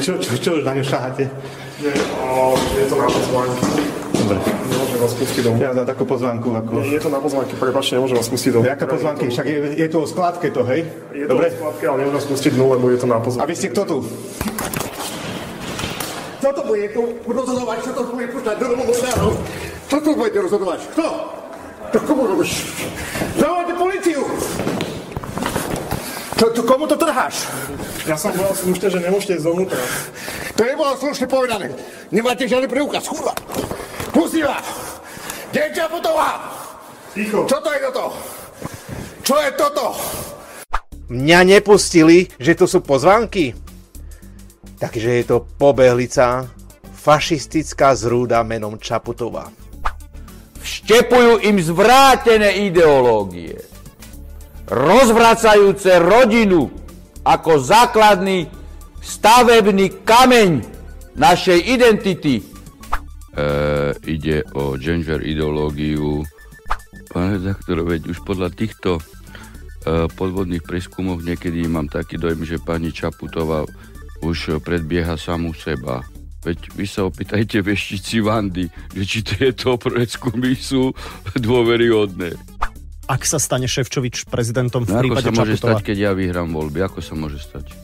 Čo, čo, čo už na ňu šaháte? Nie, o, je to na pozvánky. Dobre. Nemôžem vás pustiť domov. Ja dám takú pozvánku, ako... Nie, je to na pozvánky, prepáčte, nemôžem vás pustiť domov. Jaká pozvánky? Však je, je to o skladke to, hej? Je to Dobre? v skladke, ale nemôžem vás pustiť dnu, lebo je to na A pozvánky. vy ste kto tu? Kto to bude tu rozhodovať? Kto to bude pušťať do domu novinárov? Kto to budete rozhodovať? Kto? To komu robíš? Zavolajte policiu! To, to, komu to trháš? Ja som povedal slušne, že nemôžete ísť dovnútra. To nebolo slušne povedané. Nemáte žiadny preukaz, kurva. Pustí vás. Kde je Čaputová? Ticho. Čo to je toto? Čo je toto? Mňa nepustili, že to sú pozvánky. Takže je to pobehlica, fašistická zrúda menom Čaputová. Vštepujú im zvrátené ideológie, rozvracajúce rodinu ako základný stavebný kameň našej identity. E, ide o gender ideológiu. Pán redaktor, veď už podľa týchto e, podvodných preskumov niekedy mám taký dojem, že pani Čaputová už predbieha samú seba. Veď vy sa opýtajte veštici Vandy, že či tieto preskumy sú dôveryhodné. Ak sa stane Ševčovič prezidentom v No ako prípade sa môže Čaputova? stať, keď ja vyhrám voľby? Ako sa môže stať?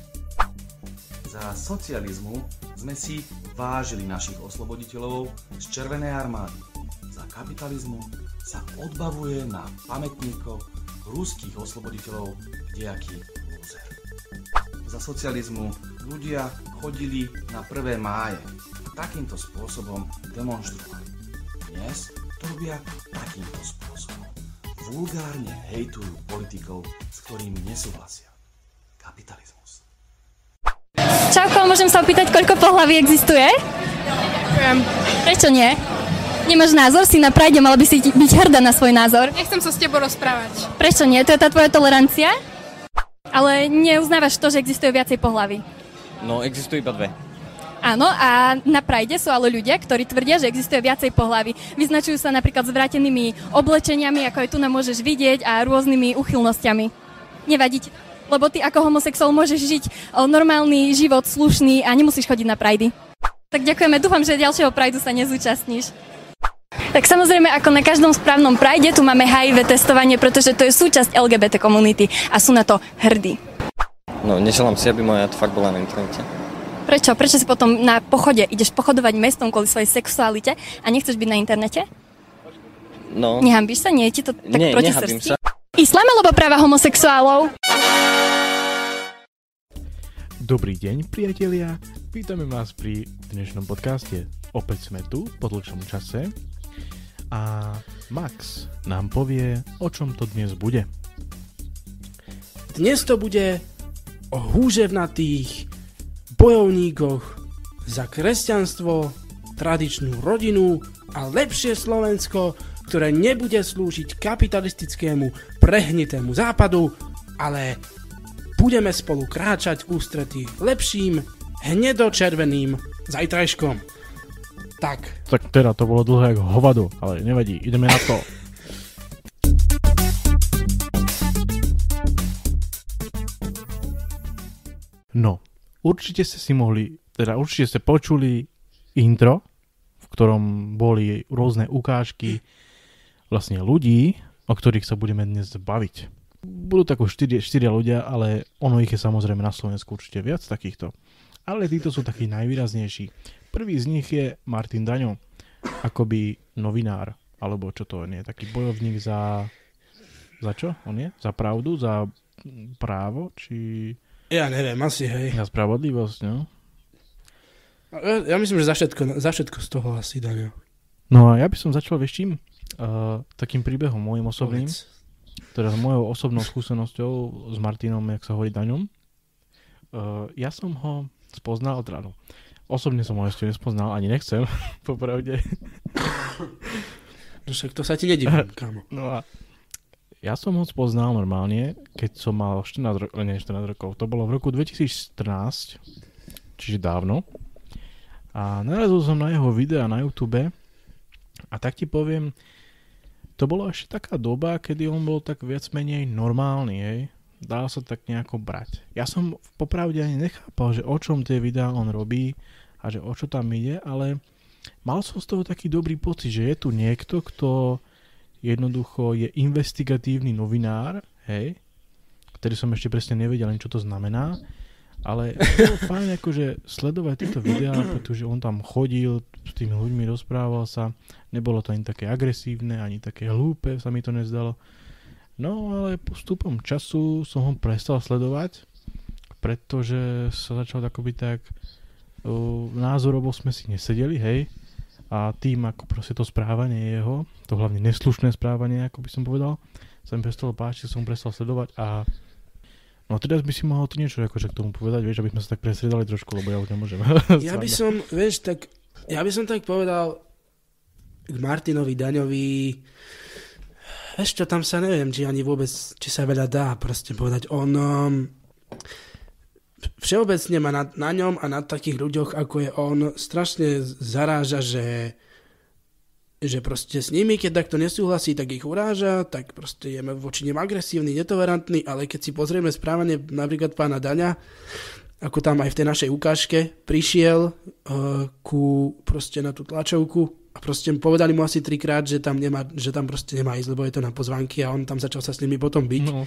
Za socializmu sme si vážili našich osloboditeľov z Červenej armády. Za kapitalizmu sa odbavuje na pamätníkoch ruských osloboditeľov kdejaký lúzer. Za socializmu ľudia chodili na 1. máje a takýmto spôsobom demonstrovali. Dnes to robia takýmto spôsobom. Vulgárne hejtujú politikov, s ktorými nesúhlasia. Kapitalizmus. Čauko, môžem sa opýtať, koľko pohlaví existuje? Viem. Prečo nie? Nemáš názor? Si na Pride, mala by si byť hrdá na svoj názor. Nechcem sa s tebou rozprávať. Prečo nie? To je tá tvoja tolerancia? Ale neuznávaš to, že existuje viacej pohlaví. No, existujú iba dve. Áno, a na Pride sú ale ľudia, ktorí tvrdia, že existuje viacej pohlaví. Vyznačujú sa napríklad zvrátenými oblečeniami, ako aj tu nám môžeš vidieť, a rôznymi uchylnosťami. Nevadí ti, lebo ty ako homosexuál môžeš žiť normálny život, slušný a nemusíš chodiť na Pride. Tak ďakujeme, dúfam, že ďalšieho Prideu sa nezúčastníš. Tak samozrejme, ako na každom správnom Pride, tu máme HIV testovanie, pretože to je súčasť LGBT komunity a sú na to hrdí. No, neželám si, aby moja tvár bola na internete. Prečo? Prečo si potom na pochode ideš pochodovať mestom kvôli svojej sexualite a nechceš byť na internete? No, Nehambíš sa? Nie je ti to tak Nie, proti srsti? sa. Islám alebo práva homosexuálov? Dobrý deň, priatelia. Vítame vás pri dnešnom podcaste. Opäť sme tu po dlhšom čase a Max nám povie, o čom to dnes bude. Dnes to bude o húževnatých bojovníkoch za kresťanstvo, tradičnú rodinu a lepšie Slovensko, ktoré nebude slúžiť kapitalistickému prehnitému západu, ale budeme spolu kráčať v ústretí lepším, hnedočerveným zajtrajškom. Tak, Tak teda to bolo dlhé ako hovado, ale nevadí, ideme na to. No, určite ste si mohli, teda určite ste počuli intro, v ktorom boli rôzne ukážky vlastne ľudí, o ktorých sa budeme dnes baviť. Budú tako 4, 4 ľudia, ale ono ich je samozrejme na Slovensku určite viac takýchto. Ale títo sú takí najvýraznejší. Prvý z nich je Martin Daňo, akoby novinár, alebo čo to je, taký bojovník za... Za čo on je? Za pravdu? Za právo? Či... ja neviem, asi hej. Za spravodlivosť, no? Ja, ja myslím, že za všetko, za všetko z toho asi Daňo. No a ja by som začal, vieš čím? Uh, takým príbehom môjim osobným. Povedz. Teda s mojou osobnou skúsenosťou s Martinom, jak sa hovorí Daňom. Uh, ja som ho spoznal, teda no, osobne som ho ešte nespoznal, ani nechcem, popravde. No však to sa ti nedivím, kámo. No a ja som ho spoznal normálne, keď som mal 14, ro- nie 14 rokov. To bolo v roku 2014, čiže dávno. A narazil som na jeho videa na YouTube a tak ti poviem, to bolo ešte taká doba, kedy on bol tak viac menej normálny, hej. dá sa tak nejako brať. Ja som popravde ani nechápal, že o čom tie videá on robí a že o čo tam ide, ale mal som z toho taký dobrý pocit, že je tu niekto, kto jednoducho je investigatívny novinár, hej, ktorý som ešte presne nevedel čo to znamená, ale bolo fajn akože sledovať tieto videá, pretože on tam chodil, s tými ľuďmi rozprával sa, nebolo to ani také agresívne, ani také hlúpe, sa mi to nezdalo. No ale postupom času som ho prestal sledovať, pretože sa začal akoby tak uh, názorovo sme si nesedeli, hej, a tým ako proste to správanie jeho, to hlavne neslušné správanie, ako by som povedal, sa mi prestalo páčiť, som prestal sledovať a No teraz by si mohol ty niečo akože k tomu povedať, vieš, aby sme sa tak presredali trošku, lebo ja už nemôžem. Ja by som, vieš, tak, ja by som tak povedal k Martinovi Daňovi, vieš čo, tam sa neviem, či ani vôbec, či sa veľa dá proste povedať. On um, všeobecne ma na, na ňom a na takých ľuďoch, ako je on, strašne zaráža, že že proste s nimi, keď takto nesúhlasí, tak ich uráža, tak proste je voči nim agresívny, netolerantný, ale keď si pozrieme správanie napríklad pána Daňa, ako tam aj v tej našej ukážke prišiel uh, ku proste na tú tlačovku a proste povedali mu asi trikrát, že tam, nemá, že tam proste nemá ísť, lebo je to na pozvánky a on tam začal sa s nimi potom byť. No,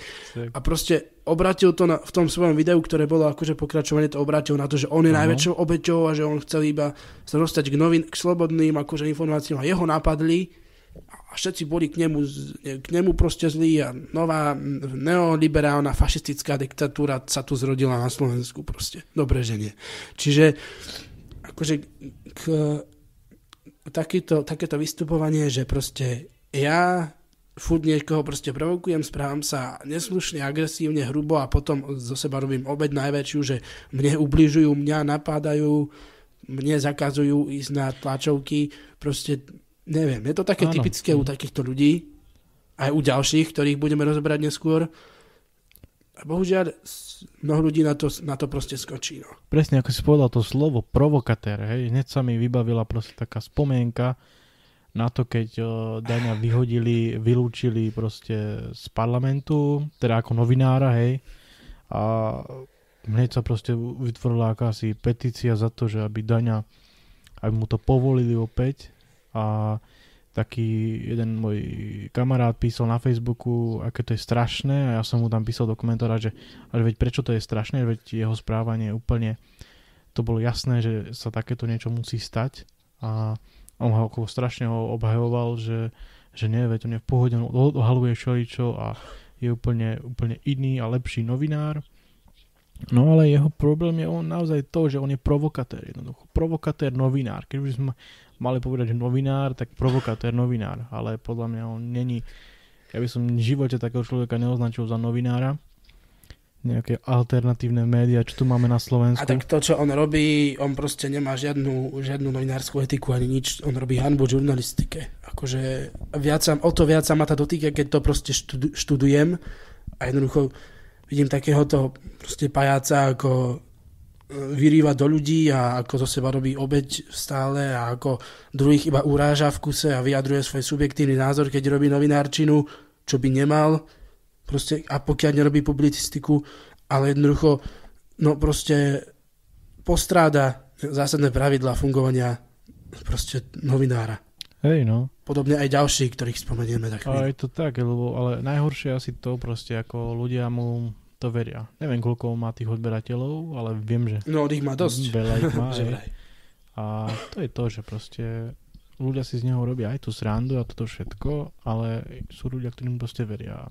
a proste obratil to na, v tom svojom videu, ktoré bolo akože pokračovanie, to obratil na to, že on je Áno. najväčšou obeťou a že on chcel iba sa dostať k, novin, k slobodným akože informáciám a jeho napadli a všetci boli k nemu, k nemu proste zlí a nová neoliberálna fašistická diktatúra sa tu zrodila na Slovensku proste. Dobre, že nie. Čiže akože k, takýto, takéto vystupovanie, že proste ja furt niekoho proste provokujem, správam sa neslušne, agresívne, hrubo a potom zo seba robím obed najväčšiu, že mne ubližujú, mňa napádajú, mne zakazujú ísť na tlačovky, proste neviem, je to také Áno. typické u takýchto ľudí, aj u ďalších, ktorých budeme rozoberať neskôr. A bohužiaľ, mnoho ľudí na to, na to proste skočí. No. Presne ako si povedal to slovo provokatér, hej, hneď sa mi vybavila proste taká spomienka na to, keď uh, Daňa vyhodili, vylúčili proste z parlamentu, teda ako novinára, hej, a hneď sa proste vytvorila akási petícia za to, že aby Daňa, aby mu to povolili opäť a taký jeden môj kamarát písal na Facebooku, aké to je strašné a ja som mu tam písal do komentára, že, ale veď prečo to je strašné, veď jeho správanie úplne, to bolo jasné, že sa takéto niečo musí stať a on ho ako strašne ho obhajoval, že, že nie, veď on je v pohode, odhaluje všeličo a je úplne, úplne iný a lepší novinár. No ale jeho problém je on naozaj to, že on je provokatér jednoducho. Provokatér novinár. Keď by sme mali povedať, že novinár, tak provokatér novinár. Ale podľa mňa on není... Ja by som v živote takého človeka neoznačil za novinára. Nejaké alternatívne médiá, čo tu máme na Slovensku. A tak to, čo on robí, on proste nemá žiadnu, žiadnu novinárskú etiku ani nič. On robí hanbu žurnalistike. Akože viac o to viac sa ma tá dotýka, keď to proste študu, študujem a jednoducho vidím takéhoto proste pajáca, ako e, vyrýva do ľudí a ako zo seba robí obeď stále a ako druhých iba uráža v kuse a vyjadruje svoj subjektívny názor, keď robí novinárčinu, čo by nemal. Proste, a pokiaľ nerobí publicistiku, ale jednoducho no proste postráda zásadné pravidlá fungovania proste novinára. Hej, no. Podobne aj ďalší, ktorých spomenieme tak Ale je to tak, lebo, ale najhoršie asi to proste, ako ľudia mu to veria. Neviem, koľko má tých odberateľov, ale viem, že... No, ich má dosť. Veľa ich má. A to je to, že proste ľudia si z neho robia aj tú srandu a toto všetko, ale sú ľudia, ktorým proste veria.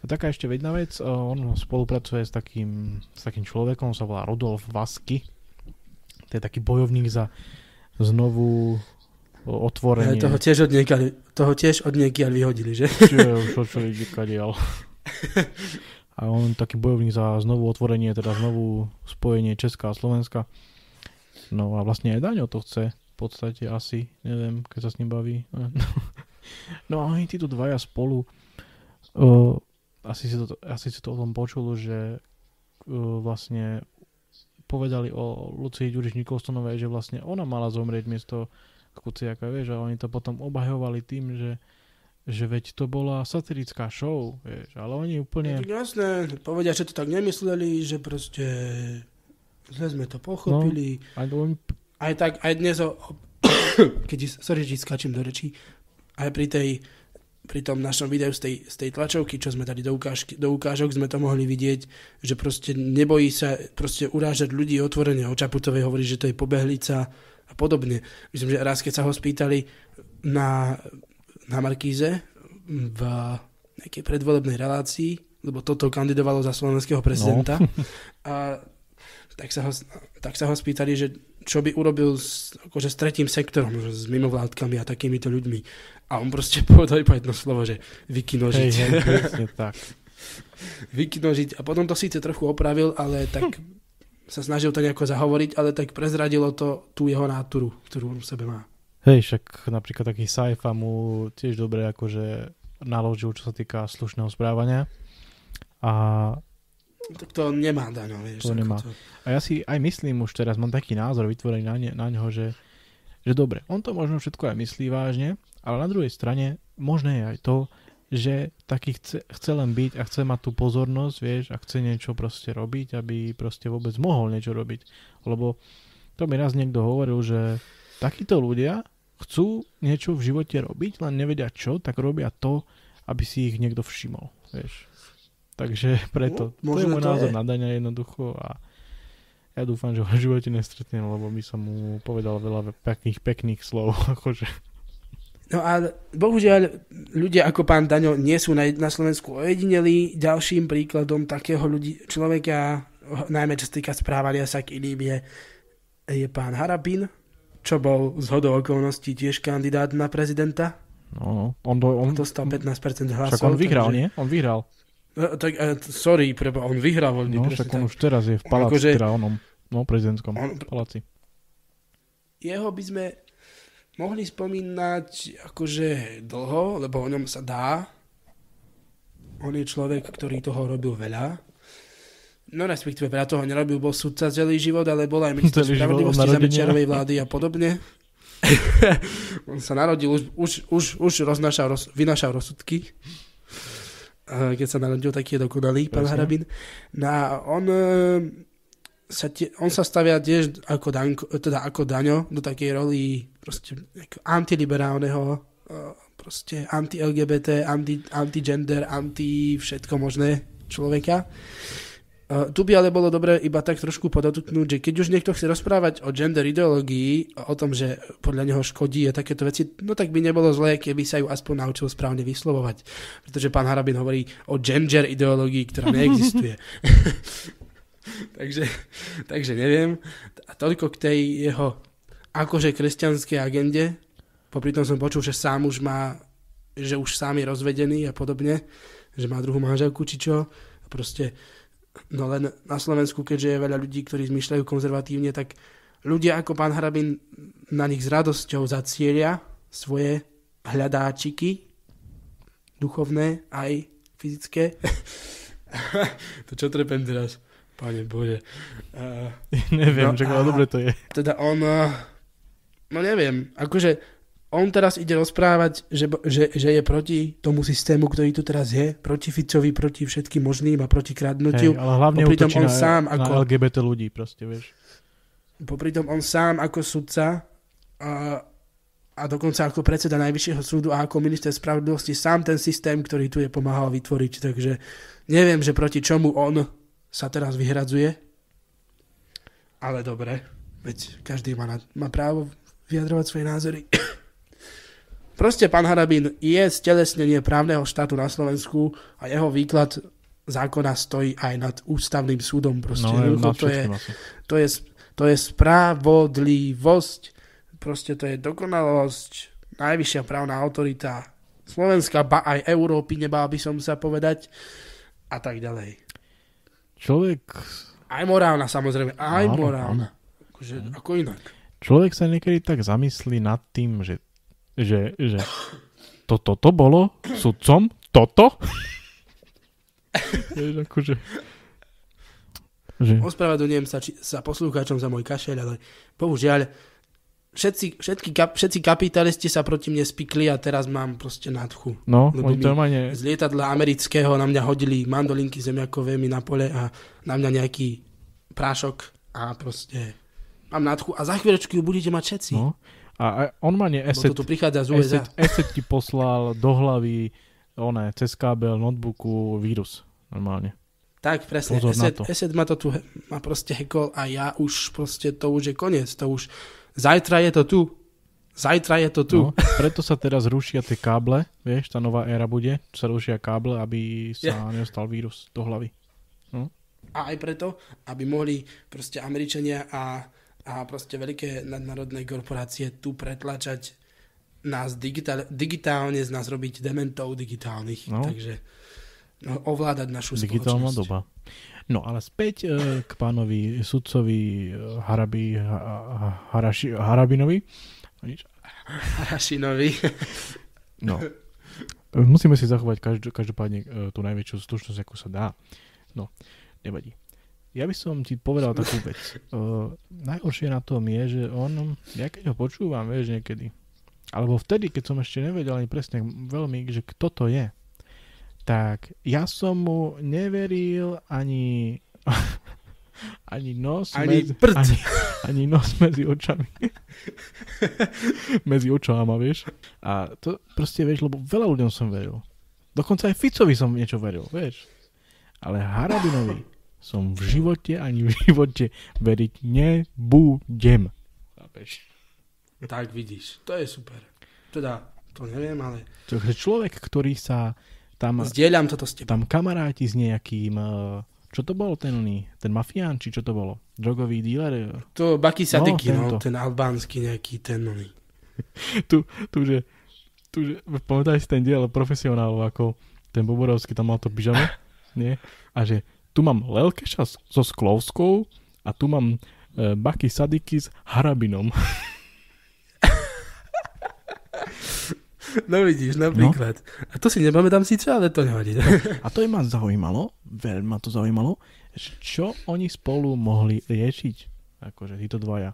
A taká ešte jedna vec, on spolupracuje s takým, s takým človekom, sa volá Rudolf Vasky. To je taký bojovník za znovu otvorenie. Ja, toho tiež od niekiaľ, toho tiež od niekiaľ vyhodili, že? Čo už čo ide kadiaľ. A on taký bojovník za znovu otvorenie, teda znovu spojenie Česka a Slovenska. No a vlastne aj Daňo to chce v podstate asi, neviem, keď sa s ním baví. No a oni títo dvaja spolu uh, asi, si to, asi si to o tom počul, že uh, vlastne povedali o Lucii Ďuriš Nikolsonovej, že vlastne ona mala zomrieť miesto Kuciaka, vieš, a oni to potom obhajovali tým, že že veď to bola satirická show, vieš, ale oni úplne... Tak jasné, povedia, že to tak nemysleli, že proste zle sme to pochopili. No, aj, on... aj tak, aj dnes, o, keď, sorry, že skáčem do rečí, aj pri tej pri tom našom videu z tej, z tej tlačovky, čo sme dali do, ukážky, do ukážok, sme to mohli vidieť, že proste nebojí sa proste urážať ľudí otvorene. O Čaputovej hovorí, že to je pobehlica a podobne. Myslím, že raz, keď sa ho spýtali na, na Markíze v nejakej predvolebnej relácii, lebo toto kandidovalo za slovenského prezidenta, no. a tak sa, ho, tak sa ho spýtali, že čo by urobil s, akože s tretím sektorom, s mimovládkami a takýmito ľuďmi. A on proste povedal iba jedno slovo, že vykinožiť. Hej, hej, tak. vykinožiť. A potom to síce trochu opravil, ale tak sa snažil to nejako zahovoriť, ale tak prezradilo to tú jeho náturu, ktorú on v sebe má. Hej, však napríklad taký Saifa mu tiež dobre akože naložil, čo sa týka slušného správania. A tak to nemá Daňo, vieš. To nemá. To... A ja si aj myslím už teraz, mám taký názor vytvorený na, ne, na neho, že, že dobre, on to možno všetko aj myslí vážne, ale na druhej strane možné je aj to, že taký chce, chce len byť a chce mať tú pozornosť, vieš, a chce niečo proste robiť, aby proste vôbec mohol niečo robiť. Lebo to mi raz niekto hovoril, že takíto ľudia chcú niečo v živote robiť, len nevedia čo, tak robia to, aby si ich niekto všimol, vieš. Takže preto, no, to je môj názor na Daňa jednoducho a ja dúfam, že ho v živote nestretnem, lebo by som mu povedal veľa pekných, pekných slov. Akože. No a bohužiaľ ľudia ako pán Daňo nie sú na, na Slovensku ojedineli. Ďalším príkladom takého ľudí, človeka, najmä čo sa týka správania sa k iným, je, je pán Harabin, čo bol z hodou okolností tiež kandidát na prezidenta. No, on, do, on, dostal 15% hlasov. Však on vyhral, takže... nie? On vyhral. No, tak, uh, sorry, preba, on vyhral voľný. No, však on už teraz je v paláci, akože, teda onom, no, prezidentskom on, paláci. Jeho by sme mohli spomínať akože dlho, lebo o ňom sa dá. On je človek, ktorý toho robil veľa. No respektíve veľa toho nerobil, bol sudca celý život, ale bol aj minister spravodlivosti za Mečiarovej vlády a podobne. on sa narodil, už, už, už, už roznášal, roz, vynašal rozsudky keď sa narodil taký dokonalý, pán Harabin. No a on e, sa, tie, on sa stavia tiež ako, Danko, teda ako Daňo do takej roli proste antiliberálneho e, proste anti-LGBT, anti, anti-gender, anti všetko možné človeka. Uh, tu by ale bolo dobré iba tak trošku podotknúť, že keď už niekto chce rozprávať o gender ideológii, o tom, že podľa neho škodí a takéto veci, no tak by nebolo zlé, keby sa ju aspoň naučil správne vyslovovať. Pretože pán Harabin hovorí o gender ideológii, ktorá neexistuje. takže, takže neviem. A toľko k tej jeho akože kresťanskej agende. Popri tom som počul, že sám už má, že už sám je rozvedený a podobne, že má druhú manželku či čo. A proste No len na Slovensku, keďže je veľa ľudí, ktorí zmyšľajú konzervatívne, tak ľudia ako pán Hrabin na nich s radosťou zacielia svoje hľadáčiky, duchovné aj fyzické. to čo trepem teraz? Pane Bože. Uh, neviem, no, čo dobre to je. Teda on, uh, no neviem, akože on teraz ide rozprávať, že, že, že je proti tomu systému, ktorý tu teraz je, proti Ficovi, proti všetkým možným a proti kradnutiu. Hey, ale hlavne Popritom on na, sám ako, na LGBT ľudí proste, vieš. Popritom on sám ako sudca a, a dokonca ako predseda Najvyššieho súdu a ako minister spravodlivosti sám ten systém, ktorý tu je, pomáhal vytvoriť. Takže neviem, že proti čomu on sa teraz vyhradzuje. Ale dobre, veď každý má, na, má právo vyjadrovať svoje názory. Proste pán Harabín je stelesnenie právneho štátu na Slovensku a jeho výklad zákona stojí aj nad ústavným súdom. Proste no, to, je, to, je, to je spravodlivosť, proste to je dokonalosť, najvyššia právna autorita Slovenska, ba aj Európy, nebal by som sa povedať, a tak ďalej. Človek... Aj morálna, samozrejme, aj áno, morálna. Akože, ako inak. Človek sa niekedy tak zamyslí nad tým, že že, že to, toto bolo sudcom? Toto? Vieš, akože... Že... Ospravedlňujem sa, či, sa poslúchačom za môj kašeľ, ale bohužiaľ všetci, všetky, kap, všetci kapitalisti sa proti mne spikli a teraz mám proste nadchu. No, Lebo oni mi to normálne- z lietadla amerického na mňa hodili mandolinky zemiakové mi na pole a na mňa nejaký prášok a proste mám nadchu a za chvíľočku ju budete mať všetci. No. A, a on ma nie Lebo eset, toto prichádza z USA. eset ti poslal do hlavy oné, cez kábel notebooku vírus. Normálne. Tak, presne. Pozor to. Esed ma to tu ma proste hekol a ja už proste, to už je koniec. To už, zajtra je to tu. Zajtra je to tu. No, preto sa teraz rušia tie káble, vieš, tá nová éra bude, sa rušia káble, aby sa Ja. nedostal vírus do hlavy. No. A aj preto, aby mohli proste Američania a, a proste veľké nadnárodné korporácie tu pretlačať nás digitál, digitálne z nás robiť dementov digitálnych. No. Takže no, ovládať našu Digitálna spoločnosť. doba. No ale späť e, k pánovi sudcovi e, Harabi, ha, ha, Haraši, Harabinovi. Harašinovi. No. Musíme si zachovať každopádne e, tú najväčšiu slušnosť, ako sa dá. No, nevadí. Ja by som ti povedal takú vec. Uh, najhoršie na tom je, že on, ja keď ho počúvam, vieš, niekedy, alebo vtedy, keď som ešte nevedel ani presne veľmi, že kto to je, tak ja som mu neveril ani ani nos Ani medzi, prd. ani, ani nos medzi očami. medzi očama, vieš. A to proste, vieš, lebo veľa ľuďom som veril. Dokonca aj Ficovi som niečo veril, vieš. Ale Harabinovi som v živote ani v živote veriť nebudem. Chápeš? Tak vidíš, to je super. Teda, to neviem, ale Takže človek, ktorý sa tam... Zdieľam toto s tebou. Tam kamaráti s nejakým... eh, Čo to bol ten oný? Ten mafián, či čo to bolo? Drogový díler? to Baki Sadiki, no, tento. ten albánsky nejaký, ten oný. tu, tu, že, tu, že pamätaj si ten diel profesionálov, ako ten Boborovský tam mal to pyžamo, nie? A že tu mám Lelkeša so Sklovskou a tu mám e, Baki Sadiky s Harabinom. No vidíš, napríklad. A to si nepamätám síce, ale to nevadí. A to je ma zaujímalo, veľmi ma to zaujímalo, čo oni spolu mohli riešiť, akože títo dvaja.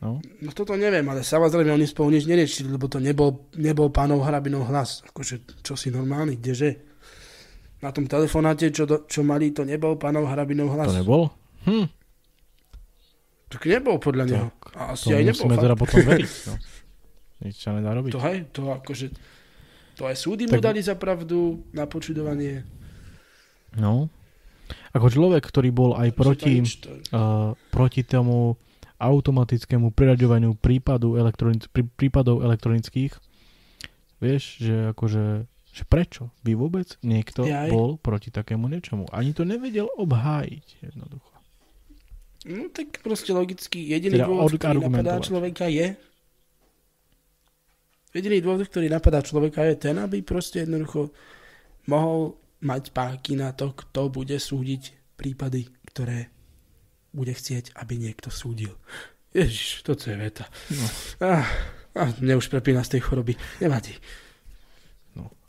No, No toto neviem, ale samozrejme oni spolu nič neriešili, lebo to nebol, nebol pánov Harabinov hlas. Akože, čo si normálny, kdeže? Na tom telefonáte, čo, do, čo mali, to nebol pánov Harabinov hlas. to nebol? Hm, Tak nebol podľa neho. A asi to aj nebol. musíme fakt. teda potom veriť. No. Nič sa nedá robiť. To hej, to akože... To aj súdy mu Tak- dali za pravdu na počudovanie. No. Ako človek, ktorý bol aj proti, uh, proti tomu automatickému priraďovaniu prípadu elektronic- prí, prípadov elektronických, vieš, že akože že prečo by vôbec niekto Jaj. bol proti takému niečomu? Ani to nevedel obhájiť jednoducho. No tak proste logicky jediný Teda dôvod, ktorý napadá človeka je jediný dôvod, ktorý napadá človeka je ten, aby proste jednoducho mohol mať páky na to, kto bude súdiť prípady, ktoré bude chcieť, aby niekto súdil. Ježiš, toto je veta. No. Ah, ah, mne už prepína z tej choroby. Nevadí.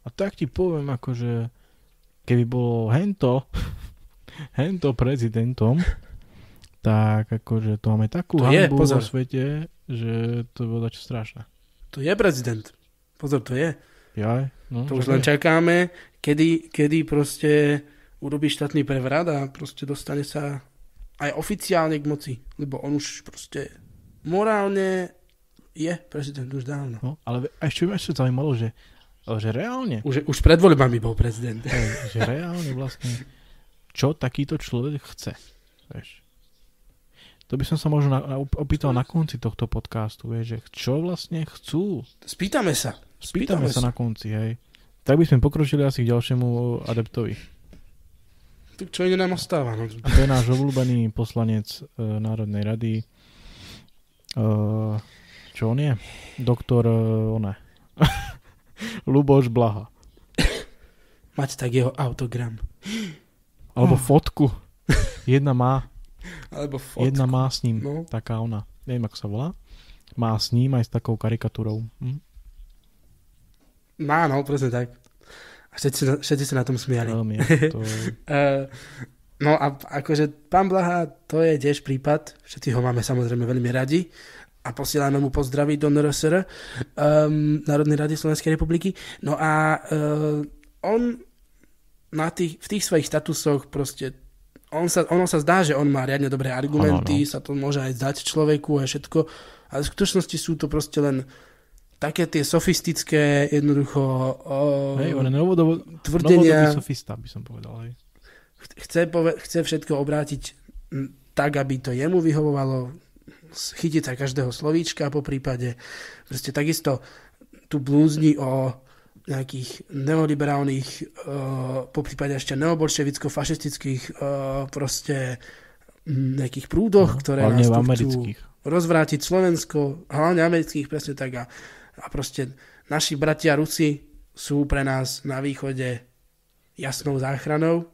A tak ti poviem, akože keby bolo hento, hento prezidentom, tak akože to máme takú To hanbu vo svete, že to bolo dačo strašné. To je prezident. Pozor, to je. Jaj, no, To už len je. čakáme, kedy, kedy proste urobí štátny prevrat a proste dostane sa aj oficiálne k moci, lebo on už proste morálne je prezident už dávno. No, ale ešte ma ešte zaujímalo, že, že reálne, Už, už pred voľbami bol prezident. že reálne vlastne, čo takýto človek chce. Vieš. To by som sa možno na, opýtal na konci tohto podcastu, vieš, že čo vlastne chcú. Spýtame sa. Spýtame sa na konci, hej. Tak by sme pokročili asi k ďalšiemu adeptovi. Tak čo iné nám ostáva? No? To je náš obľúbený poslanec e, Národnej rady. E, čo on je? Doktor, e, one. Luboš Blaha. Mať tak jeho autogram. Alebo Oh. fotku. Jedna má. Alebo fotku. Jedna má s ním. No. Taká ona. Neviem, ako sa volá. Má s ním aj s takou karikatúrou. Hm? Má, no, presne tak. A všetci, všetci sa na tom smiali. Veľmi, to... Eh, no a akože pán Blaha, to je tiež prípad, všetci ho máme samozrejme veľmi radi, a posielame mu pozdraví do NRSR, um, Národnej rady Slovenskej republiky. No a uh, on na tých, v tých svojich statusoch proste on sa, ono sa zdá, že on má riadne dobré argumenty, Áno, no. sa to môže aj zdať človeku a všetko, ale v skutočnosti sú to proste len také tie sofistické, jednoducho uh, Hej, on je novodobo, tvrdenia. sofista, by som povedal. Hej. chce, pove- chce všetko obrátiť tak, aby to jemu vyhovovalo, chytiť sa každého slovíčka po prípade. Proste takisto tu blúzni o nejakých neoliberálnych, uh, po prípade ešte neobolševicko-fašistických uh, proste nejakých prúdoch, No, ktoré hlavne nás chcú amerických. rozvrátiť Slovensko, hlavne amerických, presne tak. A, a proste naši bratia Rusi sú pre nás na východe jasnou záchranou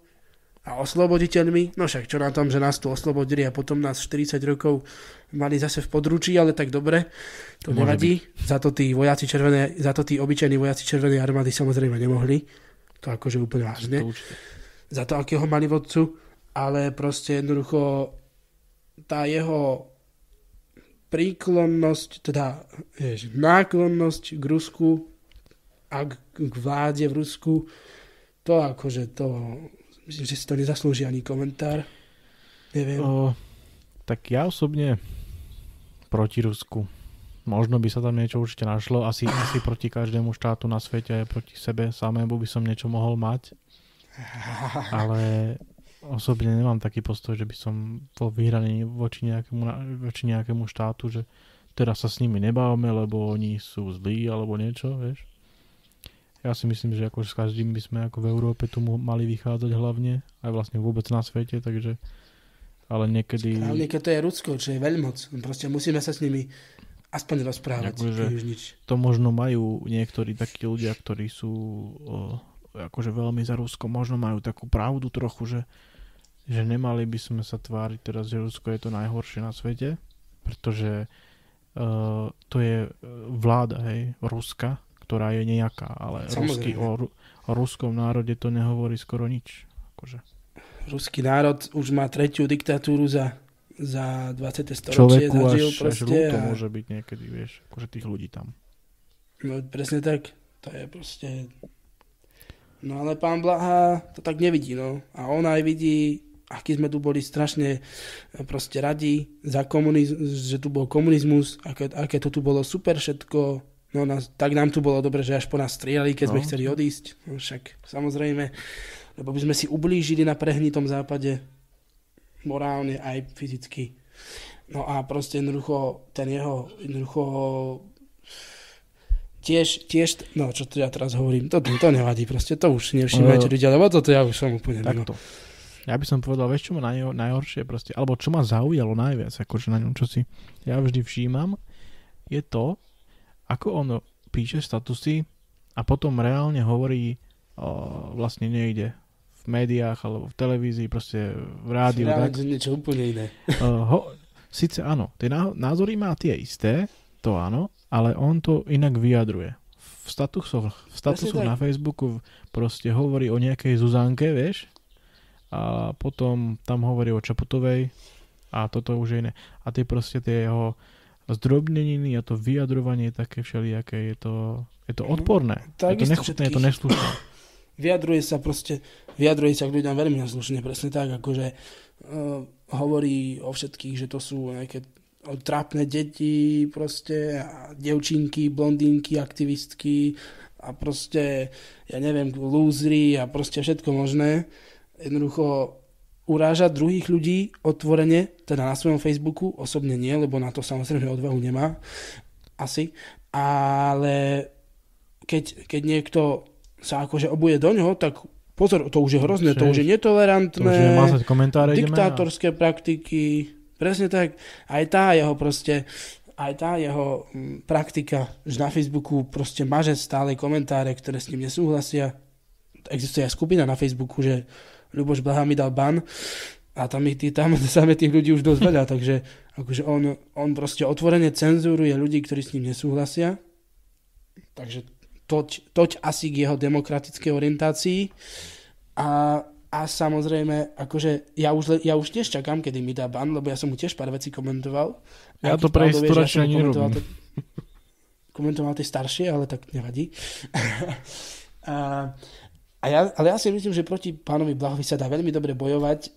a osloboditeľmi. No však čo na tom, že nás tu oslobodili a potom nás 40 rokov mali zase v područí, ale tak dobre, to Môže nevadí. Za to tí vojaci červené, za to tí obyčajní vojaci červenej armády samozrejme nemohli. To akože úplne vážne. To určite. Za to, akého mali vodcu, ale proste jednoducho tá jeho príklonnosť, teda jež, náklonnosť k Rusku a k, k vláde v Rusku, to akože to, myslím, že si to nezaslúži ani komentár. Neviem. O, tak ja osobne proti Rusku. Možno by sa tam niečo určite našlo. Asi, asi proti každému štátu na svete aj proti sebe samému by som niečo mohol mať. Ale osobne nemám taký postoj, že by som bol vyhraný voči nejakému, voči nejakému štátu, že teraz sa s nimi nebávame, lebo oni sú zlí alebo niečo, vieš. Ja si myslím, že ako s každým by sme ako v Európe tu mali vychádzať hlavne, aj vlastne vôbec na svete, takže ale niekedy... Hlavne keď to je Rusko, čo je veľmoc. Proste musíme sa s nimi aspoň rozprávať. Akože nič. to možno majú niektorí takí ľudia, ktorí sú o, akože veľmi za Rusko, možno majú takú pravdu trochu, že, že nemali by sme sa tváriť teraz, že Rusko je to najhoršie na svete, pretože uh, to je e, vláda, hej, Ruska, ktorá je nejaká, ale rusky, o, o ruskom národe to nehovorí skoro nič. Akože. Ruský národ už má tretiu diktatúru za, za 20. storočie. Človeku zažil až, až proste a- môže byť niekedy, vieš, akože tých ľudí tam. No presne tak. To je proste... No ale pán Blaha to tak nevidí, no. A on aj vidí, aký sme tu boli strašne e, proste radi za komunizmus, že tu bol komunizmus, aké, aké to tu bolo super všetko. No nás, tak nám tu bolo dobre, že až po nás strieľali, keď sme No. chceli odísť. No však samozrejme, lebo by sme si ublížili na prehnitom západe morálne aj fyzicky. No a proste jednoducho ten jeho jednoducho tiež, tiež, no čo to ja teraz hovorím, to, to nevadí, proste to už si nevšimajte Eh, ľudia, lebo toto ja už som úplne. Takto. Ja by som povedal, vieš čo ma naj, najhoršie proste, alebo čo ma zaujalo najviac, akože na ňom, čo si ja vždy všímam, je to, ako on píše statusy a potom reálne hovorí, o, vlastne niekde v médiách alebo v televízii, proste v rádiu. Reálne Tak. niečo úplne iné. Uh, ho, síce áno, tie ná- názory má tie isté, to áno, ale on to inak vyjadruje. V statusoch, v statusoch na Facebooku proste hovorí o nejakej Zuzanke, vieš, a potom tam hovorí o Čaputovej a toto už je iné. A tie proste tie jeho zdrobneniny a to vyjadrovanie také všelijaké, je to, je to odporné. je to nechutné, je to neslušné. Vyjadruje sa proste, vyjadruje sa k ľuďom veľmi neslušne, presne tak, akože uh, hovorí o všetkých, že to sú nejaké trápne deti proste a devčinky, blondínky, aktivistky a proste, ja neviem, lúzry a proste všetko možné. Jednoducho uráža druhých ľudí otvorene, teda na svojom Facebooku, osobne nie, lebo na to samozrejme odvahu nemá, asi, ale keď, keď niekto sa akože obuje do ňoho, tak pozor, to už je hrozné, to už je netolerantné, To už je diktátorské praktiky, presne tak, aj tá jeho proste, aj tá jeho mm, praktika, že na Facebooku proste maže stále komentáre, ktoré s ním nesúhlasia. Existuje aj skupina na Facebooku, že Ľuboš Blaha mi dal ban a tam, ich, tam samé tých ľudí už dosť veľa, takže akože on, on proste otvorene cenzúruje ľudí, ktorí s ním nesúhlasia. Takže toť, toť asi k jeho demokratickej orientácii. A, a samozrejme, akože ja už, ja už tiež čakám, kedy mi dá ban, lebo ja som mu tiež pár vecí komentoval. Ja to pre istotu ja komentoval tie- komentoval tie staršie, ale tak nevadí. a, a ja, ale ja si myslím, že proti pánovi Blahovi sa dá veľmi dobre bojovať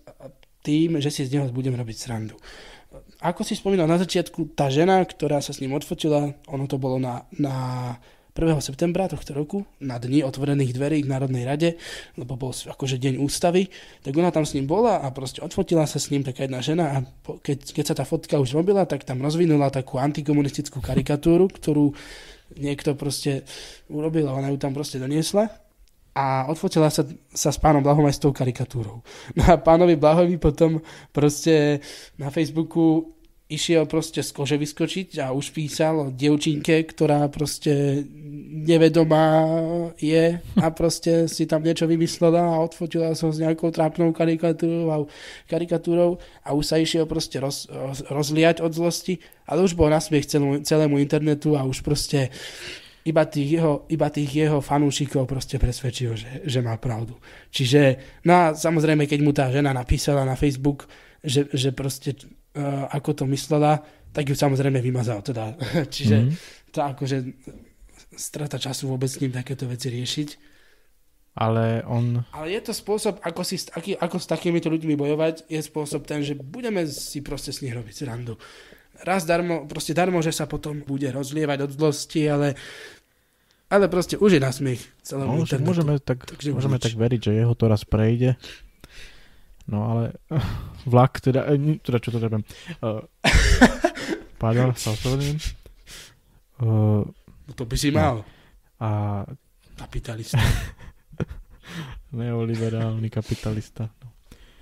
tým, že si z neho budem robiť srandu. Ako si spomínal na začiatku, tá žena, ktorá sa s ním odfotila, ono to bolo na, na 1. septembra tohto roku, na dni otvorených dverí v Národnej rade, lebo bol akože deň ústavy, tak ona tam s ním bola a proste odfotila sa s ním taká jedna žena a keď, keď sa tá fotka už robila, tak tam rozvinula takú antikomunistickú karikatúru, ktorú niekto proste urobil a ona ju tam proste doniesla a odfotila sa, sa s pánom Blahom aj s tou karikatúrou. No a pánovi Blahovi potom proste na Facebooku išiel proste z kože vyskočiť a už písal o dievčinke, ktorá proste nevedomá je a proste si tam niečo vymyslela a odfotila sa s nejakou trápnou karikatúrou a, karikatúrou a už sa išiel proste roz, roz, rozliať od zlosti, ale už bol na smiech celú, celému internetu a už proste iba tých jeho, iba tých jeho fanúšikov proste presvedčil, že, že má pravdu. Čiže, no a samozrejme, keď mu tá žena napísala na Facebook, že, že proste uh, ako to myslela, tak ju samozrejme vymazal. Teda. Čiže Mhm. to akože strata času vôbec s ním takéto veci riešiť. Ale on... Ale je to spôsob, ako, si, aký, ako s takýmito ľuďmi bojovať, je spôsob ten, že budeme si proste s nich robiť srandu. Raz darmo, proste darmo, že sa potom bude rozlievať od zlosti, ale, ale proste už je na smiech celému No, internetu. môžeme tak, Takže môžeme tak veriť, že jeho to raz prejde. No ale vlak teda, ni- teda čo to treba? Uh, pardon, sa ospravedlňujem. Uh, No to by si mal. A Kapitalista. neoliberálny kapitalista. No.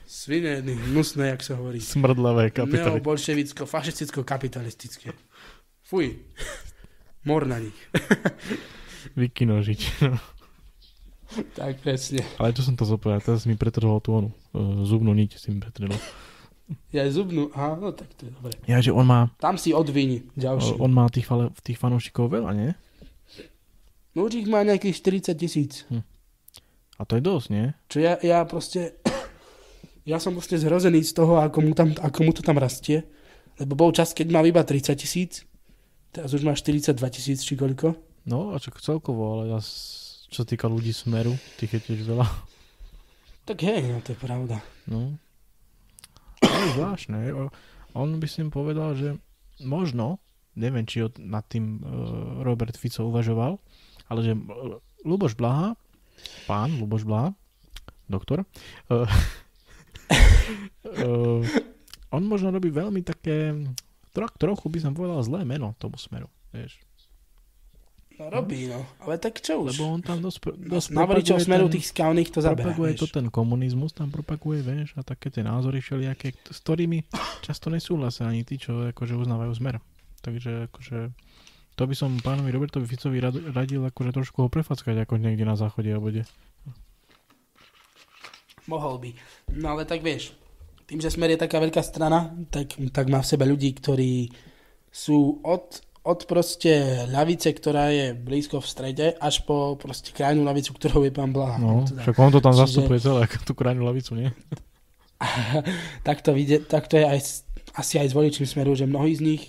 Svine, hnusné, jak sa hovorí. Smrdlavé kapitalista. Neobolševicko, fašisticko, kapitalistické. Fuj. Mor na nich. Vykinožiť. No. tak presne. Ale čo som to zopovedal, teraz mi pretrhol tú onu. Uh, zubnú niť si mi pretrhol. Ja aj zubnú. Aha, no tak to je dobre. Ja, že on má, Tam si odvini ďalší. on má tých, tých fanúšikov veľa, nie? No už ich má nejakých 40 tisíc. A to je dosť, nie? Čo ja, ja proste... Ja som proste zhrozený z toho, ako mu, tam, ako mu to tam rastie. Lebo bol čas, keď mal iba 30 tisíc. Teraz už má 42 tisíc, či koľko. No, a čo celkovo, ale ja, čo týka ľudí smeru, tých je tiež veľa. Tak hej, no to je pravda. No. Je zvláštne. On by si im povedal, že možno, neviem, či od, nad tým uh, Robert Fico uvažoval, ale že uh, Luboš Blaha, pán Luboš Blaha, doktor, uh, on možno robí veľmi také, tro, trochu by som povedal zlé meno tomu smeru, vieš. No robí, no. Ale tak čo už? Lebo on tam dosť, dosť Na voličov propaguje smeru ten- tých skalných to zaberá, Propaguje vieš. to ten komunizmus, tam propaguje, vieš, a také tie názory všelijaké, s ktorými často nesúhlasia ani tí, čo akože uznávajú smer. Takže akože to by som pánovi Robertovi Ficovi rad, radil akože trošku ho prefackať ako niekde na záchode a bude. Mohol by. No ale tak vieš, tým, že Smer je taká veľká strana, tak, tak má v sebe ľudí, ktorí sú od, od proste ľavice, ktorá je blízko v strede, až po proste krajnú ľavicu, ktorou je pán Blaha. No, Teda. však on to tam Čiže- zastupuje celé, tú krajnú lavicu, nie? tak, to vidie, tak to je aj, asi aj s voličím Smeru, že mnohí z nich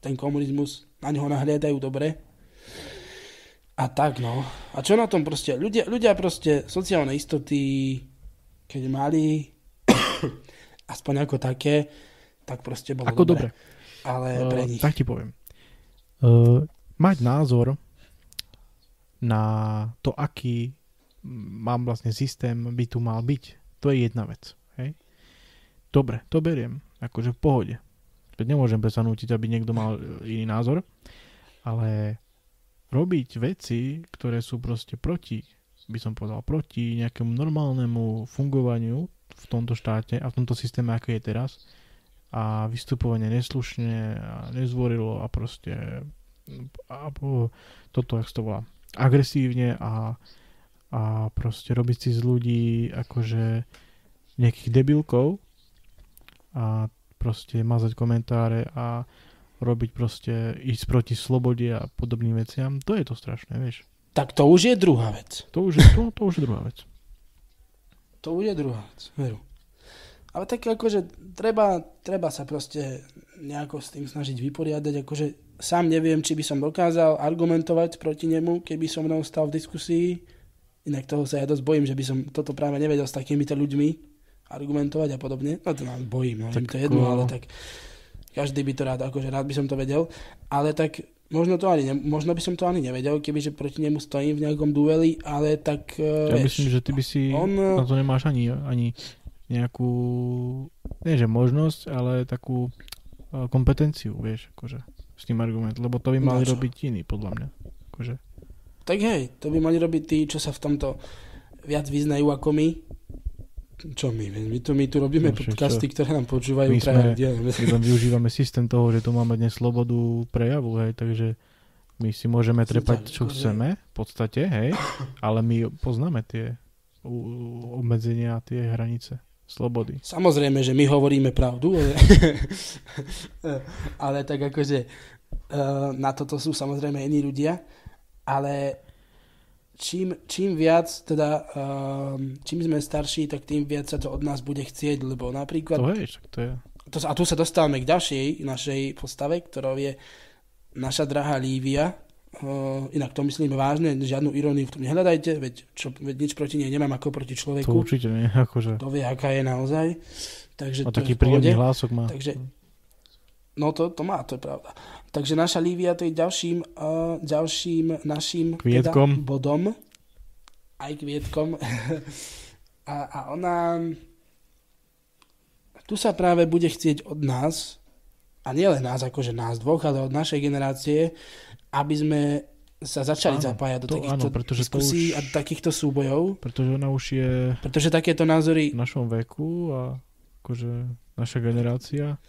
ten komunizmus na ňoho nahliadajú dobre. A tak no. A čo na tom proste? Ľudia, ľudia proste sociálne istoty, keď mali aspoň ako také, tak proste bolo Ako dobre. dobre. Ale Eh, pre nich. Tak ti poviem. Uh, mať názor na to, aký mám vlastne systém by tu mal byť, to je jedna vec. Hej? Dobre, to beriem. Akože v pohode. Veď nemôžem predsa nútiť, aby niekto mal e, iný názor, ale robiť veci, ktoré sú proste proti, by som povedal, proti nejakému normálnemu fungovaniu v tomto štáte a v tomto systéme, ako je teraz, a vystupovanie neslušne a nezvorilo a proste a po, toto, jak to volá, agresívne a, a proste robiť si z ľudí akože nejakých debilkov a proste mazať komentáre a robiť proste, ísť proti slobode a podobným veciam, to je to strašné, vieš. Tak to už je druhá vec. To už je, to, to už je druhá vec. To bude druhá vec, veru. Ale tak akože treba, treba sa proste nejako s tým snažiť vyporiadať, akože sám neviem, či by som dokázal argumentovať proti nemu, keby som mnou stal v diskusii. Inak toho sa ja dosť bojím, že by som toto práve nevedel s takýmito ľuďmi argumentovať a podobne. No to nám bojím, no, Tak to je jedno, ako- ale tak každý by to rád, akože rád by som to vedel. Ale tak možno, to ani ne, možno by som to ani nevedel, kebyže proti nemu stojím v nejakom dueli, ale tak uh, Ja vieš, myslím, že ty by si on, na to nemáš ani, ani nejakú, nie že možnosť, ale takú eh, kompetenciu, vieš, akože s tým argument, lebo to by mali Na čo? robiť iní, podľa mňa. Akože, Tak hej, to by mali robiť tí, čo sa v tomto viac vyznajú ako my. Čo my? My tu, my tu robíme No, podcasty, čo? ktoré nám počúvajú my, práve sme, využívame systém toho, že tu máme dnes slobodu prejavu, hej, takže my si môžeme trepať, čo chceme, v podstate, hej, ale my poznáme tie obmedzenia, tie hranice slobody. Samozrejme, že my hovoríme pravdu, ale, ale tak akože eh, na toto sú samozrejme iní ľudia, ale čím, čím viac, teda eh, čím sme starší, tak tým viac sa to od nás bude chcieť, lebo napríklad... To je, to je. To, a tu sa dostávame k ďalšej našej postave, ktorou je naša drahá Lívia. Uh, inak to myslíme vážne, žiadnu iróniu v tom nehľadajte, veď, čo, veď nič proti nej nemám ako proti človeku. To určite nie, akože. To vie, aká je naozaj. Takže A to taký príjemný hlások má. Takže, no to, to má, to je pravda. Takže naša Lívia to je ďalším, uh, ďalším našim Kvietkom. Teda, bodom. Aj kvietkom. a, a ona tu sa práve bude chcieť od nás, a nielen nás, akože nás dvoch, ale od našej generácie, aby sme sa začali Áno, zapájať do to takýchto áno, pretože to diskusí už- a takýchto súbojov. Pretože ona už je Pretože takéto názory... v našom veku a akože naša generácia.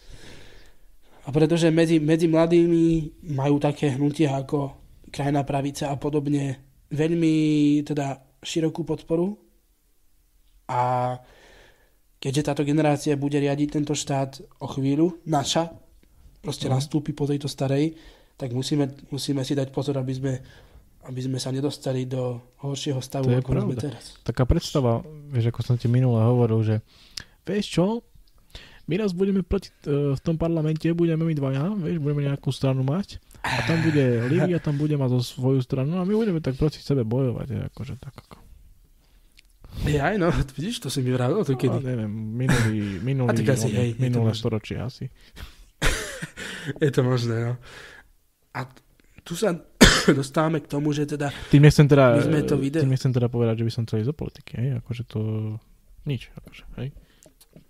A pretože medzi, medzi mladými majú také hnutia ako krajná pravica a podobne veľmi teda širokú podporu. A keďže táto generácia bude riadiť tento štát o chvíľu, naša, proste Mhm. nastúpi po tejto starej, tak musíme, musíme si dať pozor, aby sme, aby sme sa nedostali do horšieho stavu, To je ako sme teraz. Taká predstava, vieš, ako som ti minule hovoril, že vieš čo, my raz budeme proti, e, v tom parlamente, budeme my dvaja, vieš, budeme nejakú stranu mať a tam bude Livia, tam bude mať zo svoju stranu a my budeme tak proti sebe bojovať, je, akože tak ako. Ja, no, vidíš, to si mi vravil, to No, kedy? neviem, minulý, minulý, asi, on- hej, minulé storočie asi. Je to možné, no. A tu sa dostávame k tomu, že teda Tým nechcem teda, my sme to video... tým nechcem teda povedať, že by som chcel ísť do politiky, hej, akože to nič, akože, hej.